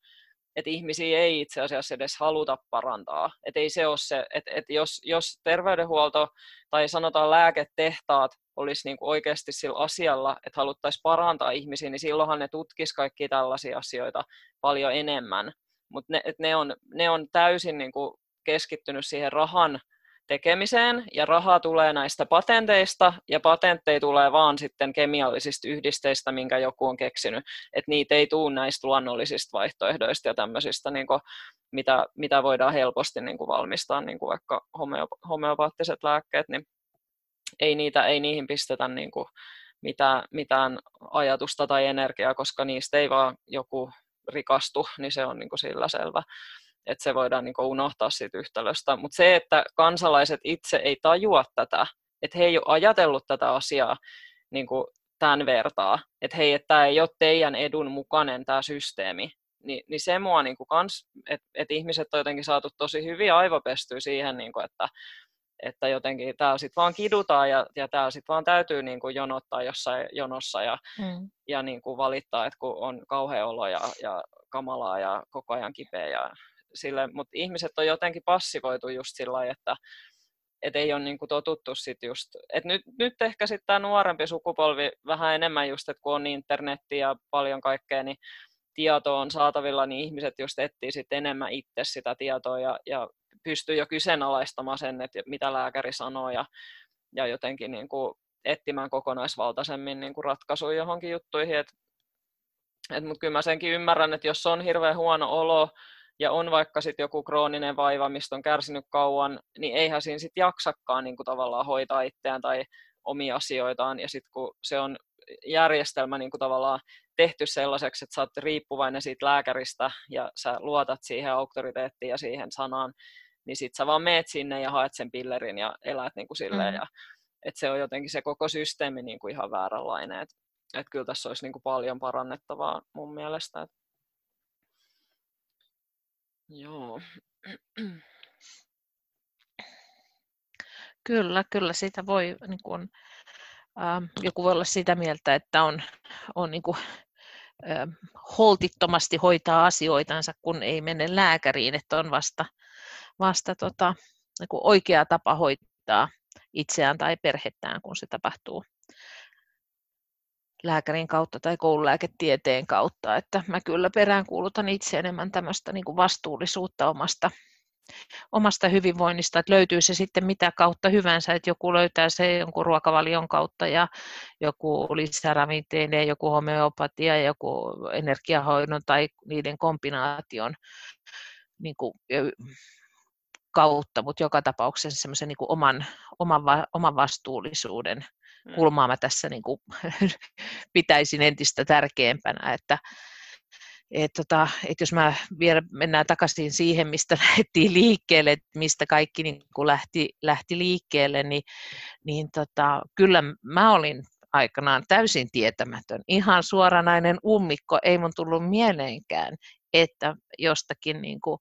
että ihmisiä ei itse asiassa edes haluta parantaa. Että ei se ole se, että, että jos, jos terveydenhuolto tai sanotaan lääketehtaat olisi niin kuin oikeasti sillä asialla, että haluttaisiin parantaa ihmisiä, niin silloinhan ne tutkisi kaikki tällaisia asioita paljon enemmän. Mutta ne, ne, on, ne on täysin niin kuin keskittynyt siihen rahan tekemiseen ja rahaa tulee näistä patenteista ja patentteja tulee vaan sitten kemiallisista yhdisteistä, minkä joku on keksinyt, että niitä ei tule näistä luonnollisista vaihtoehdoista ja tämmöisistä, niin kuin, mitä, mitä voidaan helposti niin kuin valmistaa, niin kuin vaikka homeopaattiset lääkkeet, niin ei, niitä, ei niihin pistetä niin kuin mitään, mitään ajatusta tai energiaa, koska niistä ei vaan joku rikastu, niin se on niin kuin sillä selvä että se voidaan niin unohtaa siitä yhtälöstä. Mutta se, että kansalaiset itse ei tajua tätä, että he ei ole ajatellut tätä asiaa niin kuin tämän vertaa, että hei, että tämä ei ole teidän edun mukainen tämä systeemi, niin, niin se mua niin kuin kans, että, että ihmiset on jotenkin saatu tosi hyvin aivopestyä siihen, niin kuin, että, että jotenkin täällä sitten vaan kidutaan ja, ja täällä sitten vaan täytyy niin kuin jonottaa jossain jonossa ja, mm. ja niin kuin valittaa, että kun on kauhea olo ja, ja kamalaa ja koko ajan kipeä ja sille, mutta ihmiset on jotenkin passivoitu just sillä lailla, että et ei ole niinku totuttu sit just, et nyt, nyt ehkä sitten tämä nuorempi sukupolvi vähän enemmän just, että kun on internetti ja paljon kaikkea, niin tieto on saatavilla, niin ihmiset just etsii sit enemmän itse sitä tietoa ja, ja pystyy jo kyseenalaistamaan sen, että mitä lääkäri sanoo ja, ja jotenkin niin kuin etsimään kokonaisvaltaisemmin niin kuin ratkaisuja johonkin juttuihin. Et Et, mutta kyllä mä senkin ymmärrän, että jos on hirveän huono olo ja on vaikka sitten joku krooninen vaiva, mistä on kärsinyt kauan, niin eihän siinä sitten jaksakaan niin kuin tavallaan hoitaa itseään tai omia asioitaan. Ja sitten kun se on järjestelmä niin kuin tavallaan tehty sellaiseksi, että sä oot riippuvainen siitä lääkäristä ja sä luotat siihen auktoriteettiin ja siihen sanaan, niin sit sä vaan meet sinne ja haet sen pillerin ja elät niin kuin silleen. Mm. Ja, et se on jotenkin se koko systeemi niin kuin ihan vääränlainen. Et, et kyllä tässä olisi niin kuin paljon parannettavaa mun mielestä. Et... Joo. <clears throat> Kyllä, kyllä sitä voi, niin kuin, äh, joku voi olla sitä mieltä, että on, on niin kuin, äh, holtittomasti hoitaa asioitansa, kun ei mene lääkäriin, että on vasta, vasta tota, niin kuin oikea tapa hoitaa itseään tai perhettään, kun se tapahtuu lääkärin kautta tai koululääketieteen kautta. Että mä kyllä peräänkuulutan itse enemmän tämmöistä niin vastuullisuutta omasta, omasta hyvinvoinnista, että löytyy se sitten mitä kautta hyvänsä, että joku löytää se jonkun ruokavalion kautta ja joku lisäravinteinen, joku homeopatia, joku energiahoidon tai niiden kombinaation niin kuin, kautta, mutta joka tapauksessa semmoisen niin oman, oman, oman vastuullisuuden mm. kulmaa mä tässä niin kuin, <laughs> pitäisin entistä tärkeämpänä, että et tota, et jos mä vielä mennään takaisin siihen, mistä <laughs> lähti liikkeelle, mistä kaikki niin kuin lähti, lähti liikkeelle, niin, niin tota, kyllä mä olin aikanaan täysin tietämätön, ihan suoranainen ummikko, ei mun tullut mieleenkään, että jostakin niin kuin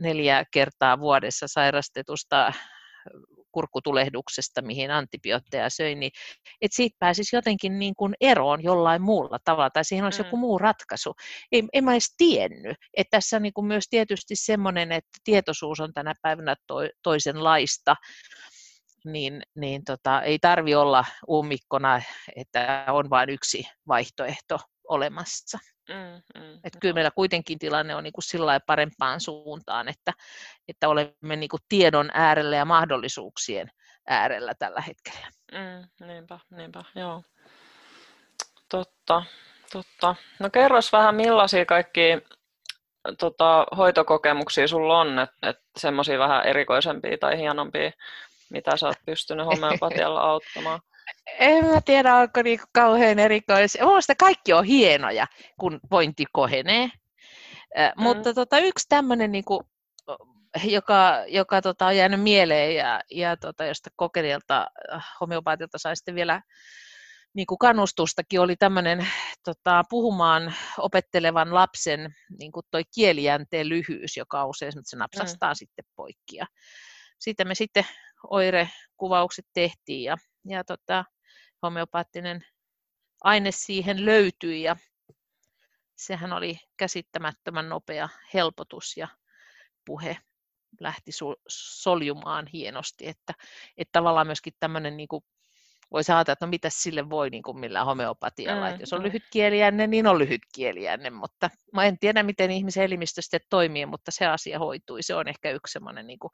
neljä kertaa vuodessa sairastetusta kurkkutulehduksesta, mihin antibiootteja söin, niin että siitä pääsisi jotenkin niin kuin eroon jollain muulla tavalla, tai siihen olisi mm. joku muu ratkaisu. Ei, en mä edes tiennyt. Että tässä on niin kuin myös tietysti semmoinen, että tietoisuus on tänä päivänä to, toisenlaista, niin, niin tota, ei tarvi olla ummikkona, että on vain yksi vaihtoehto olemassa. Mm, mm, että kyllä meillä kuitenkin tilanne on niin kuin sillä parempaan suuntaan, että, että olemme niin kuin tiedon äärellä ja mahdollisuuksien äärellä tällä hetkellä. Mm, niinpä, niinpä, joo. Totta, totta. No kerros vähän millaisia kaikki tota, hoitokokemuksia sulla on, että et semmoisia vähän erikoisempia tai hienompia, mitä sä oot pystynyt homeopatialla <laughs> auttamaan? En mä tiedä, onko niinku kauhean erikoisia. Mielestäni kaikki on hienoja, kun vointi kohenee. Mm. Mutta tota, yksi tämmöinen, niinku, joka, joka tota, on jäänyt mieleen ja, ja tota, josta kokeilta äh, homeopaatilta sai sitten vielä niin kuin kannustustakin oli tämmöinen tota, puhumaan opettelevan lapsen niin kuin toi kielijänteen lyhyys, joka usein se napsastaa mm. sitten poikki. Ja siitä me sitten oirekuvaukset tehtiin ja, ja tota, homeopaattinen aine siihen löytyi ja sehän oli käsittämättömän nopea helpotus ja puhe lähti soljumaan hienosti, että, että tavallaan myöskin tämmöinen niin kuin, voisi ajatella, että no mitä sille voi niin kuin millään homeopatialla, mm, että jos on mm. lyhytkieliänne, niin on lyhytkieliänne, mutta mä en tiedä, miten ihmisen elimistö sitten toimii, mutta se asia hoitui, se on ehkä yksi semmoinen niin kuin,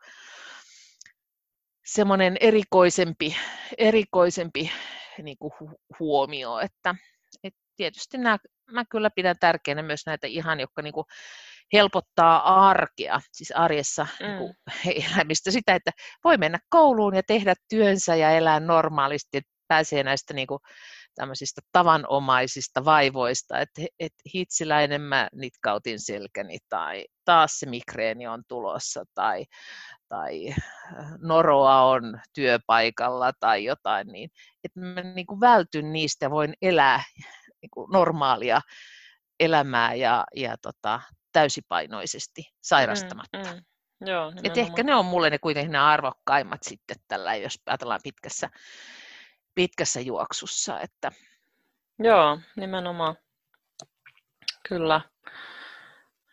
semmoinen erikoisempi, erikoisempi niin kuin huomio, että, että tietysti nämä, mä kyllä pidän tärkeänä myös näitä ihan, jotka niin kuin helpottaa arkea, siis arjessa mm. niin kuin <laughs> elämistä, sitä, että voi mennä kouluun ja tehdä työnsä ja elää normaalisti, että pääsee näistä niin kuin, tämmöisistä tavanomaisista vaivoista, että et hitsiläinen mä nitkautin selkäni tai taas se migreeni on tulossa tai, tai äh, noroa on työpaikalla tai jotain, niin että mä niin kuin vältyn niistä ja voin elää niin kuin normaalia elämää ja, ja tota, täysipainoisesti sairastamatta. Mm, mm. Joo, Et ehkä ne on mulle ne kuitenkin ne arvokkaimmat sitten tällä, jos ajatellaan pitkässä pitkässä juoksussa. Että... Joo, nimenomaan. Kyllä.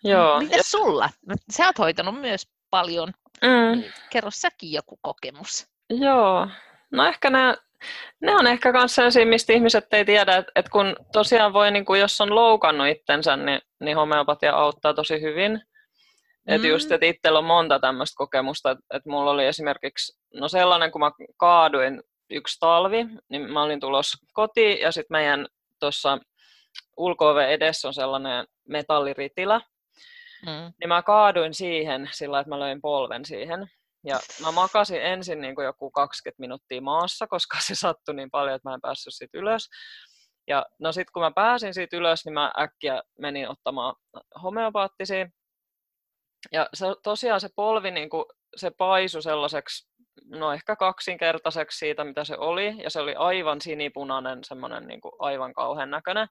Joo. Mitä sulla? Sä oot hoitanut myös paljon. Mm. Niin kerro säkin joku kokemus. Joo. No ehkä ne, ne on ehkä myös sellaisia, mistä ihmiset ei tiedä, että, että kun tosiaan voi, niin kuin jos on loukannut itsensä, niin, niin homeopatia auttaa tosi hyvin. Mm. Että just, että itsellä on monta tämmöistä kokemusta, että, että mulla oli esimerkiksi, no sellainen, kun mä kaaduin yksi talvi, niin mä olin tulossa kotiin ja sitten meidän tuossa ulko edessä on sellainen metalliritilä, mm. niin mä kaaduin siihen sillä että mä löin polven siihen. Ja mä makasin ensin niin kuin joku 20 minuuttia maassa, koska <laughs> se sattui niin paljon, että mä en päässyt siitä ylös. Ja no sitten kun mä pääsin siitä ylös, niin mä äkkiä menin ottamaan homeopaattisia. Ja se, tosiaan se polvi, niin kuin, se paisu sellaiseksi, no ehkä kaksinkertaiseksi siitä, mitä se oli. Ja se oli aivan sinipunainen, semmoinen niin kuin aivan kauhean näköinen.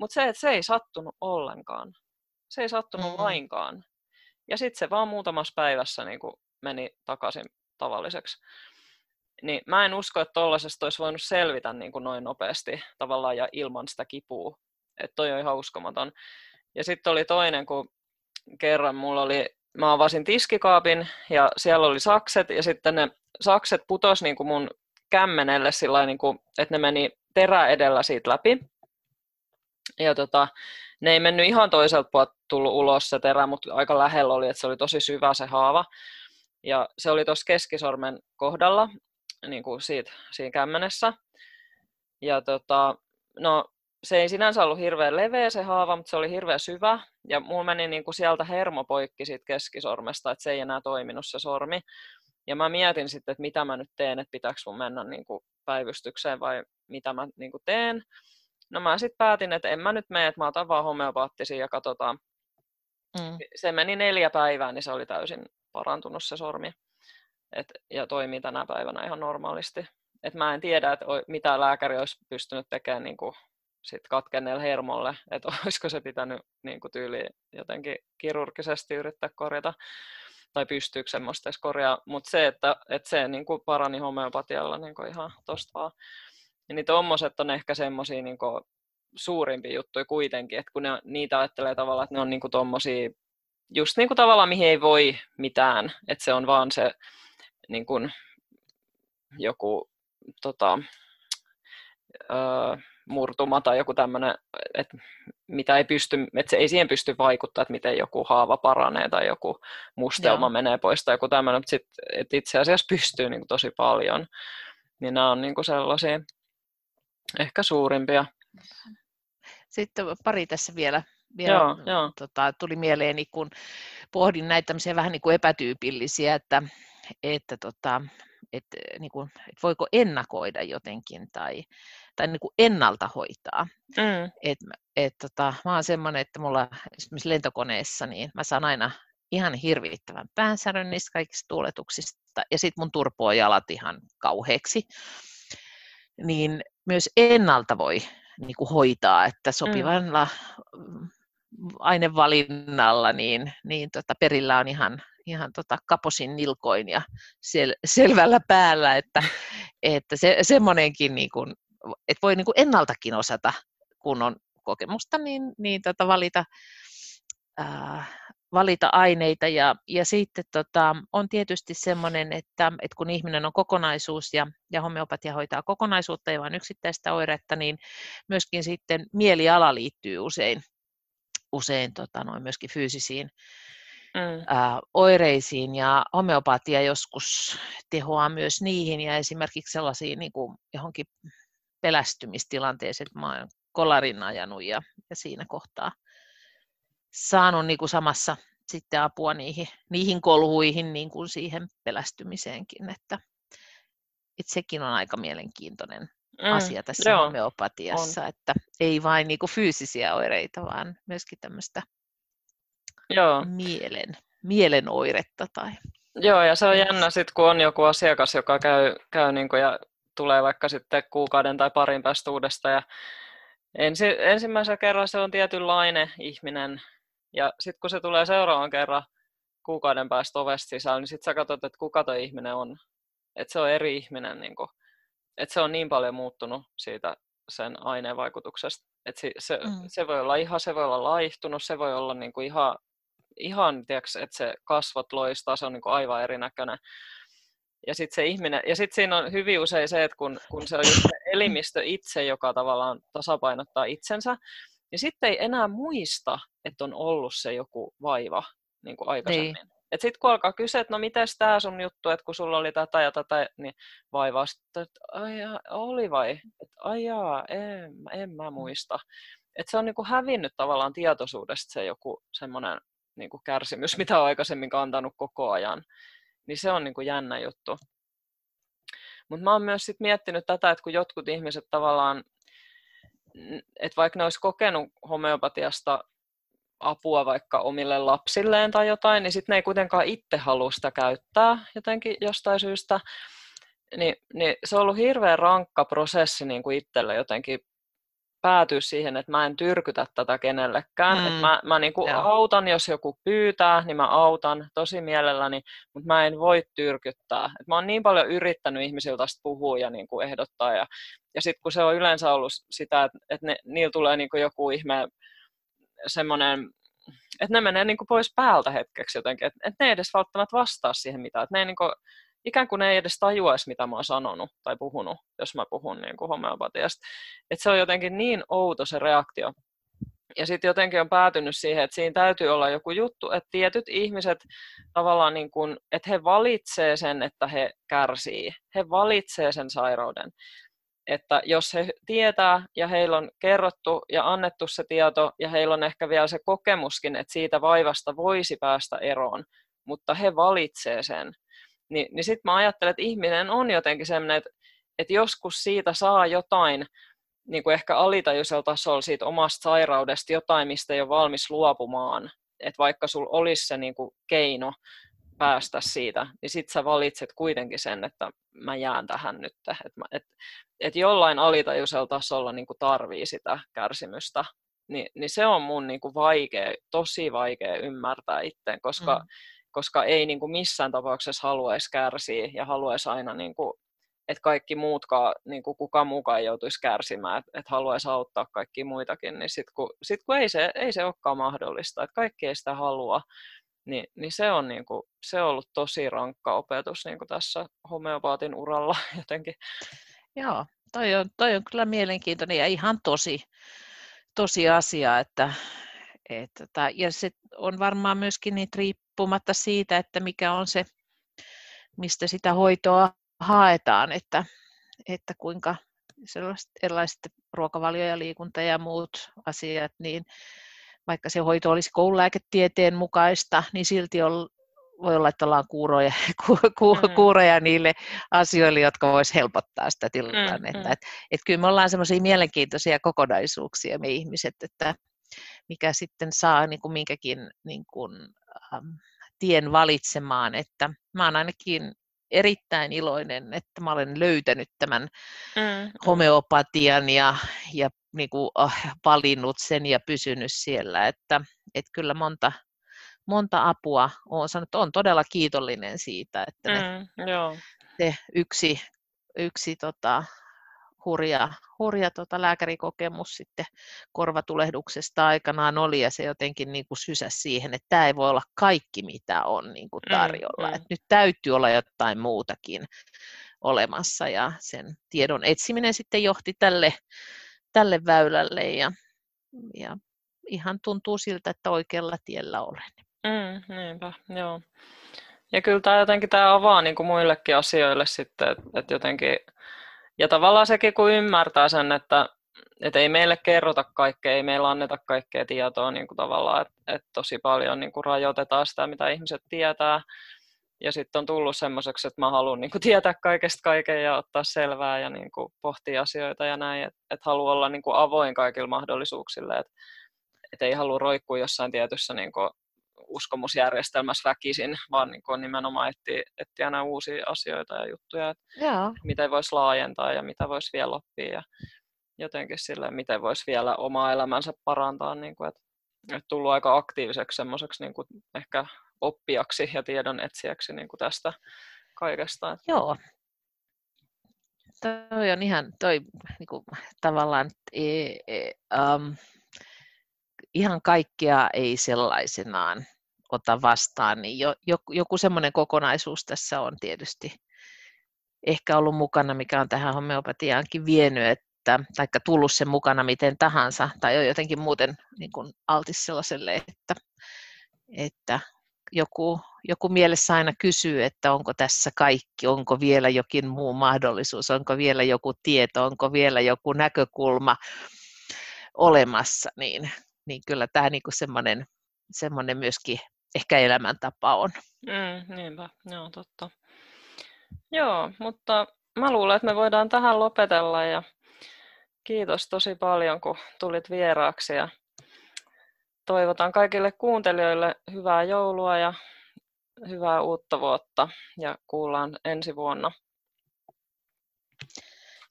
Mutta se, että se ei sattunut ollenkaan. Se ei sattunut mm-hmm. lainkaan. Ja sitten se vaan muutamassa päivässä niin kuin meni takaisin tavalliseksi. Niin mä en usko, että tuollaisesta olisi voinut selvitä niin kuin noin nopeasti tavallaan ja ilman sitä kipua. Että toi on ihan uskomaton. Ja sitten oli toinen, kun kerran mulla oli, mä avasin tiskikaapin ja siellä oli sakset ja sitten ne sakset putos niin kuin mun kämmenelle sillä niin kuin, että ne meni terä edellä siitä läpi. Ja tota, ne ei mennyt ihan toiselta puolelta tullut ulos se terä, mutta aika lähellä oli, että se oli tosi syvä se haava. Ja se oli tuossa keskisormen kohdalla, niin kuin siitä, siinä kämmenessä. Ja tota, no, se ei sinänsä ollut hirveän leveä se haava, mutta se oli hirveän syvä. Ja mulla meni niin kuin sieltä hermo poikki siitä keskisormesta, että se ei enää toiminut se sormi. Ja mä mietin sitten, että mitä mä nyt teen, että pitääkö mun mennä niin kuin päivystykseen vai mitä mä niin kuin teen. No mä sitten päätin, että en mä nyt mene, että mä otan vaan homeopaattisia ja katsotaan. Mm. Se meni neljä päivää, niin se oli täysin parantunut se sormi. Et, ja toimii tänä päivänä ihan normaalisti. Et mä en tiedä, että mitä lääkäri olisi pystynyt tekemään niin kuin sit katkenneelle hermolle, että <laughs> olisiko se pitänyt niin kuin tyyliin jotenkin kirurgisesti yrittää korjata, tai pystyykö semmoista edes korjaa, mutta se, että, että se niin kuin parani homeopatialla niin kuin ihan tosta vaan. Ja niin tommoset on ehkä semmoisia niin suurimpia juttuja kuitenkin, että kun ne, niitä ajattelee tavallaan, että ne on niin kuin tommosia, just niin kuin tavallaan mihin ei voi mitään, että se on vaan se niin kuin, joku tota, öö, murtuma tai joku tämmöinen, että mitä ei pysty, että se ei siihen pysty vaikuttaa, että miten joku haava paranee tai joku mustelma Joo. menee pois tai joku tämmöinen, mutta sit, että itse asiassa pystyy niin kuin tosi paljon. Niin nämä on niin kuin sellaisia ehkä suurimpia. Sitten pari tässä vielä, vielä joo, joo. Tota, tuli mieleeni, kun pohdin näitä tämmöisiä vähän niin kuin epätyypillisiä, että, että tota, et, niin kuin, et voiko ennakoida jotenkin tai, tai niin kuin ennalta hoitaa. Mm. Et, et, tota, mä oon semmoinen, että mulla esimerkiksi lentokoneessa, niin mä saan aina ihan hirvittävän päänsärön niistä kaikista tuuletuksista, ja sitten mun turpoo jalat ihan kauheaksi. Niin myös ennalta voi niin kuin hoitaa, että sopivalla mm. ainevalinnalla niin, niin tota, perillä on ihan, ihan tota kaposin nilkoin ja sel, selvällä päällä, että, että se, semmoinenkin, niin kuin, että voi niin kuin ennaltakin osata, kun on kokemusta, niin, niin tota valita, ää, valita aineita. Ja, ja sitten tota, on tietysti semmoinen, että, että kun ihminen on kokonaisuus ja, ja homeopatia hoitaa kokonaisuutta ja vain yksittäistä oiretta, niin myöskin sitten mieliala liittyy usein, usein tota, noin myöskin fyysisiin mm. ää, oireisiin ja homeopatia joskus tehoaa myös niihin ja esimerkiksi sellaisiin niin kuin johonkin pelästymistilanteeseen, että mä oon kolarin ajanut ja, ja siinä kohtaa saanut niin kuin samassa sitten apua niihin, niihin kolhuihin niin kuin siihen pelästymiseenkin, että, että sekin on aika mielenkiintoinen mm, asia tässä joo, homeopatiassa, on. että ei vain niin kuin fyysisiä oireita, vaan myöskin tämmöistä joo. mielen, mielen oiretta. Tai... Joo, ja se on jännä sitten, kun on joku asiakas, joka käy, käy niin kuin ja tulee vaikka sitten kuukauden tai parin päästä uudesta ja ensi, ensimmäisellä kerralla se on tietynlainen ihminen, ja sitten kun se tulee seuraavan kerran kuukauden päästä ovesta sisään, niin sitten sä katsot, että kuka tuo ihminen on. Että se on eri ihminen. Niin että se on niin paljon muuttunut siitä sen aineen vaikutuksesta. Että se, se, mm. se, voi olla ihan, se voi olla laihtunut, se voi olla niin kuin ihan, ihan tiiäks, että se kasvot loistaa, se on niin kuin aivan erinäköinen. Ja sitten se ihminen, ja sitten siinä on hyvin usein se, että kun, kun se on just se elimistö itse, joka tavallaan tasapainottaa itsensä, niin sitten ei enää muista, että on ollut se joku vaiva niin kuin aikaisemmin. Niin. Et sitten kun alkaa kysyä, että no mites tämä sun juttu, että kun sulla oli tätä ja tätä, niin vaivaa sitten, että ai oli vai? Että ai jaa, en, en mä mm. muista. että se on niin kuin hävinnyt tavallaan tietoisuudesta se joku semmoinen niin kuin kärsimys, <laughs> mitä on aikaisemmin kantanut koko ajan. Niin se on niin kuin jännä juttu. Mutta mä oon myös sit miettinyt tätä, että kun jotkut ihmiset tavallaan, että vaikka ne olisi kokenut homeopatiasta apua vaikka omille lapsilleen tai jotain, niin sitten ne ei kuitenkaan itse halua sitä käyttää jotenkin jostain syystä. Niin, niin se on ollut hirveän rankka prosessi niin kuin itselle jotenkin päätyä siihen, että mä en tyrkytä tätä kenellekään. Mm. Että mä mä niin kuin autan, jos joku pyytää, niin mä autan tosi mielelläni, mutta mä en voi tyrkyttää. Et mä oon niin paljon yrittänyt ihmisiltä puhua ja niin kuin ehdottaa. Ja, ja sitten kun se on yleensä ollut sitä, että, että ne, niillä tulee niin kuin joku ihme semmoinen, että ne menee niin kuin pois päältä hetkeksi jotenkin, että, että ne ei edes välttämättä vastaa siihen mitään. Että ne ei niin kuin, ikään kuin ei edes tajuaisi, mitä mä oon sanonut tai puhunut, jos mä puhun niin kuin homeopatiasta. Että se on jotenkin niin outo se reaktio. Ja sitten jotenkin on päätynyt siihen, että siinä täytyy olla joku juttu, että tietyt ihmiset tavallaan, niin kuin, että he valitsee sen, että he kärsii. He valitsee sen sairauden. Että jos he tietää ja heillä on kerrottu ja annettu se tieto ja heillä on ehkä vielä se kokemuskin, että siitä vaivasta voisi päästä eroon, mutta he valitsee sen, niin, niin sitten mä ajattelen, että ihminen on jotenkin sellainen, että, että joskus siitä saa jotain, niin kuin ehkä alitajuisella tasolla siitä omasta sairaudesta jotain, mistä ei ole valmis luopumaan. Että vaikka sulla olisi se niin kuin keino päästä siitä, niin sitten sä valitset kuitenkin sen, että mä jään tähän nyt. Että et, et jollain alitajuisella tasolla niin kuin tarvii sitä kärsimystä. Ni, niin se on mun niin kuin vaikea, tosi vaikea ymmärtää itse, koska mm koska ei niin kuin missään tapauksessa haluaisi kärsiä ja haluaisi aina, niin kuin, että kaikki muutkaan, niin kuin kukaan muukaan ei joutuisi kärsimään, että, että haluaisi auttaa kaikki muitakin, niin sitten kun, sit kun ei, se, ei se olekaan mahdollista, että kaikki ei sitä halua, niin, niin se, on niin kuin, se on ollut tosi rankka opetus niin kuin tässä homeopaatin uralla <laughs> jotenkin. Joo, toi on, toi on kyllä mielenkiintoinen ja ihan tosi, tosi asia, että, että, ja se on varmaan myöskin niitä riippumatta siitä, että mikä on se, mistä sitä hoitoa haetaan, että, että kuinka sellaiset erilaiset ruokavalio ja liikunta ja muut asiat, niin vaikka se hoito olisi koululääketieteen mukaista, niin silti on, voi olla, että ollaan kuuroja, <laughs> ku, ku, mm. kuuroja niille asioille, jotka voisi helpottaa sitä tilannetta. Mm, mm. Et, et kyllä me ollaan semmoisia mielenkiintoisia kokonaisuuksia me ihmiset, että mikä sitten saa niin kuin minkäkin niin kuin, ähm, tien valitsemaan, että mä oon ainakin erittäin iloinen, että mä olen löytänyt tämän mm. mm. homeopatian ja, ja niin kuin, oh, valinnut sen ja pysynyt siellä, että, että kyllä monta, monta apua olen sanonut, on todella kiitollinen siitä, että ne, mm, joo. se yksi, yksi tota, hurja, hurja tota lääkärikokemus sitten korvatulehduksesta aikanaan oli ja se jotenkin niin kuin sysäsi siihen, että tämä ei voi olla kaikki mitä on niin kuin mm, tarjolla, mm, mm. että nyt täytyy olla jotain muutakin olemassa ja sen tiedon etsiminen sitten johti tälle, tälle väylälle ja, ja ihan tuntuu siltä, että oikealla tiellä olen. Mm, niinpä, joo. Ja kyllä tämä jotenkin tämä avaa niin kuin muillekin asioille sitten, että, että jotenkin ja tavallaan sekin, kun ymmärtää sen, että, että ei meille kerrota kaikkea, ei meillä anneta kaikkea tietoa niin kuin tavallaan, että, että tosi paljon niin kuin rajoitetaan sitä, mitä ihmiset tietää. Ja sitten on tullut semmoiseksi, että mä haluan niin kuin tietää kaikesta kaiken ja ottaa selvää ja niin kuin pohtia asioita ja näin, että et haluan olla niin kuin avoin kaikilla mahdollisuuksille, että et ei halua roikkua jossain tietyssä niin kuin uskomusjärjestelmässä väkisin, vaan niin kuin nimenomaan etsiä, etsiä aina uusia asioita ja juttuja, että Joo. miten voisi laajentaa ja mitä voisi vielä oppia ja jotenkin sille, miten voisi vielä omaa elämänsä parantaa, niin kuin, että, että tullut aika aktiiviseksi semmoiseksi niin kuin ehkä oppijaksi ja tiedon etsijäksi niin kuin tästä kaikesta. Joo, toi on ihan toi niin kuin, tavallaan e, e, um, ihan kaikkea ei sellaisenaan ota vastaan, niin jo, joku, joku semmoinen kokonaisuus tässä on tietysti ehkä ollut mukana, mikä on tähän homeopatiaankin vienyt, että, taikka tullut sen mukana miten tahansa, tai on jotenkin muuten niin kuin altis sellaiselle, että, että joku, joku mielessä aina kysyy, että onko tässä kaikki, onko vielä jokin muu mahdollisuus, onko vielä joku tieto, onko vielä joku näkökulma, olemassa, niin, niin kyllä tämä niin semmoinen, semmoinen myöskin ehkä elämäntapa on. Mm, niinpä, joo totta. Joo, mutta mä luulen, että me voidaan tähän lopetella ja kiitos tosi paljon, kun tulit vieraaksi ja toivotan kaikille kuuntelijoille hyvää joulua ja hyvää uutta vuotta ja kuullaan ensi vuonna.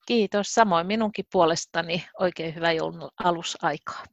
Kiitos. Samoin minunkin puolestani oikein hyvää joulun alusaikaa.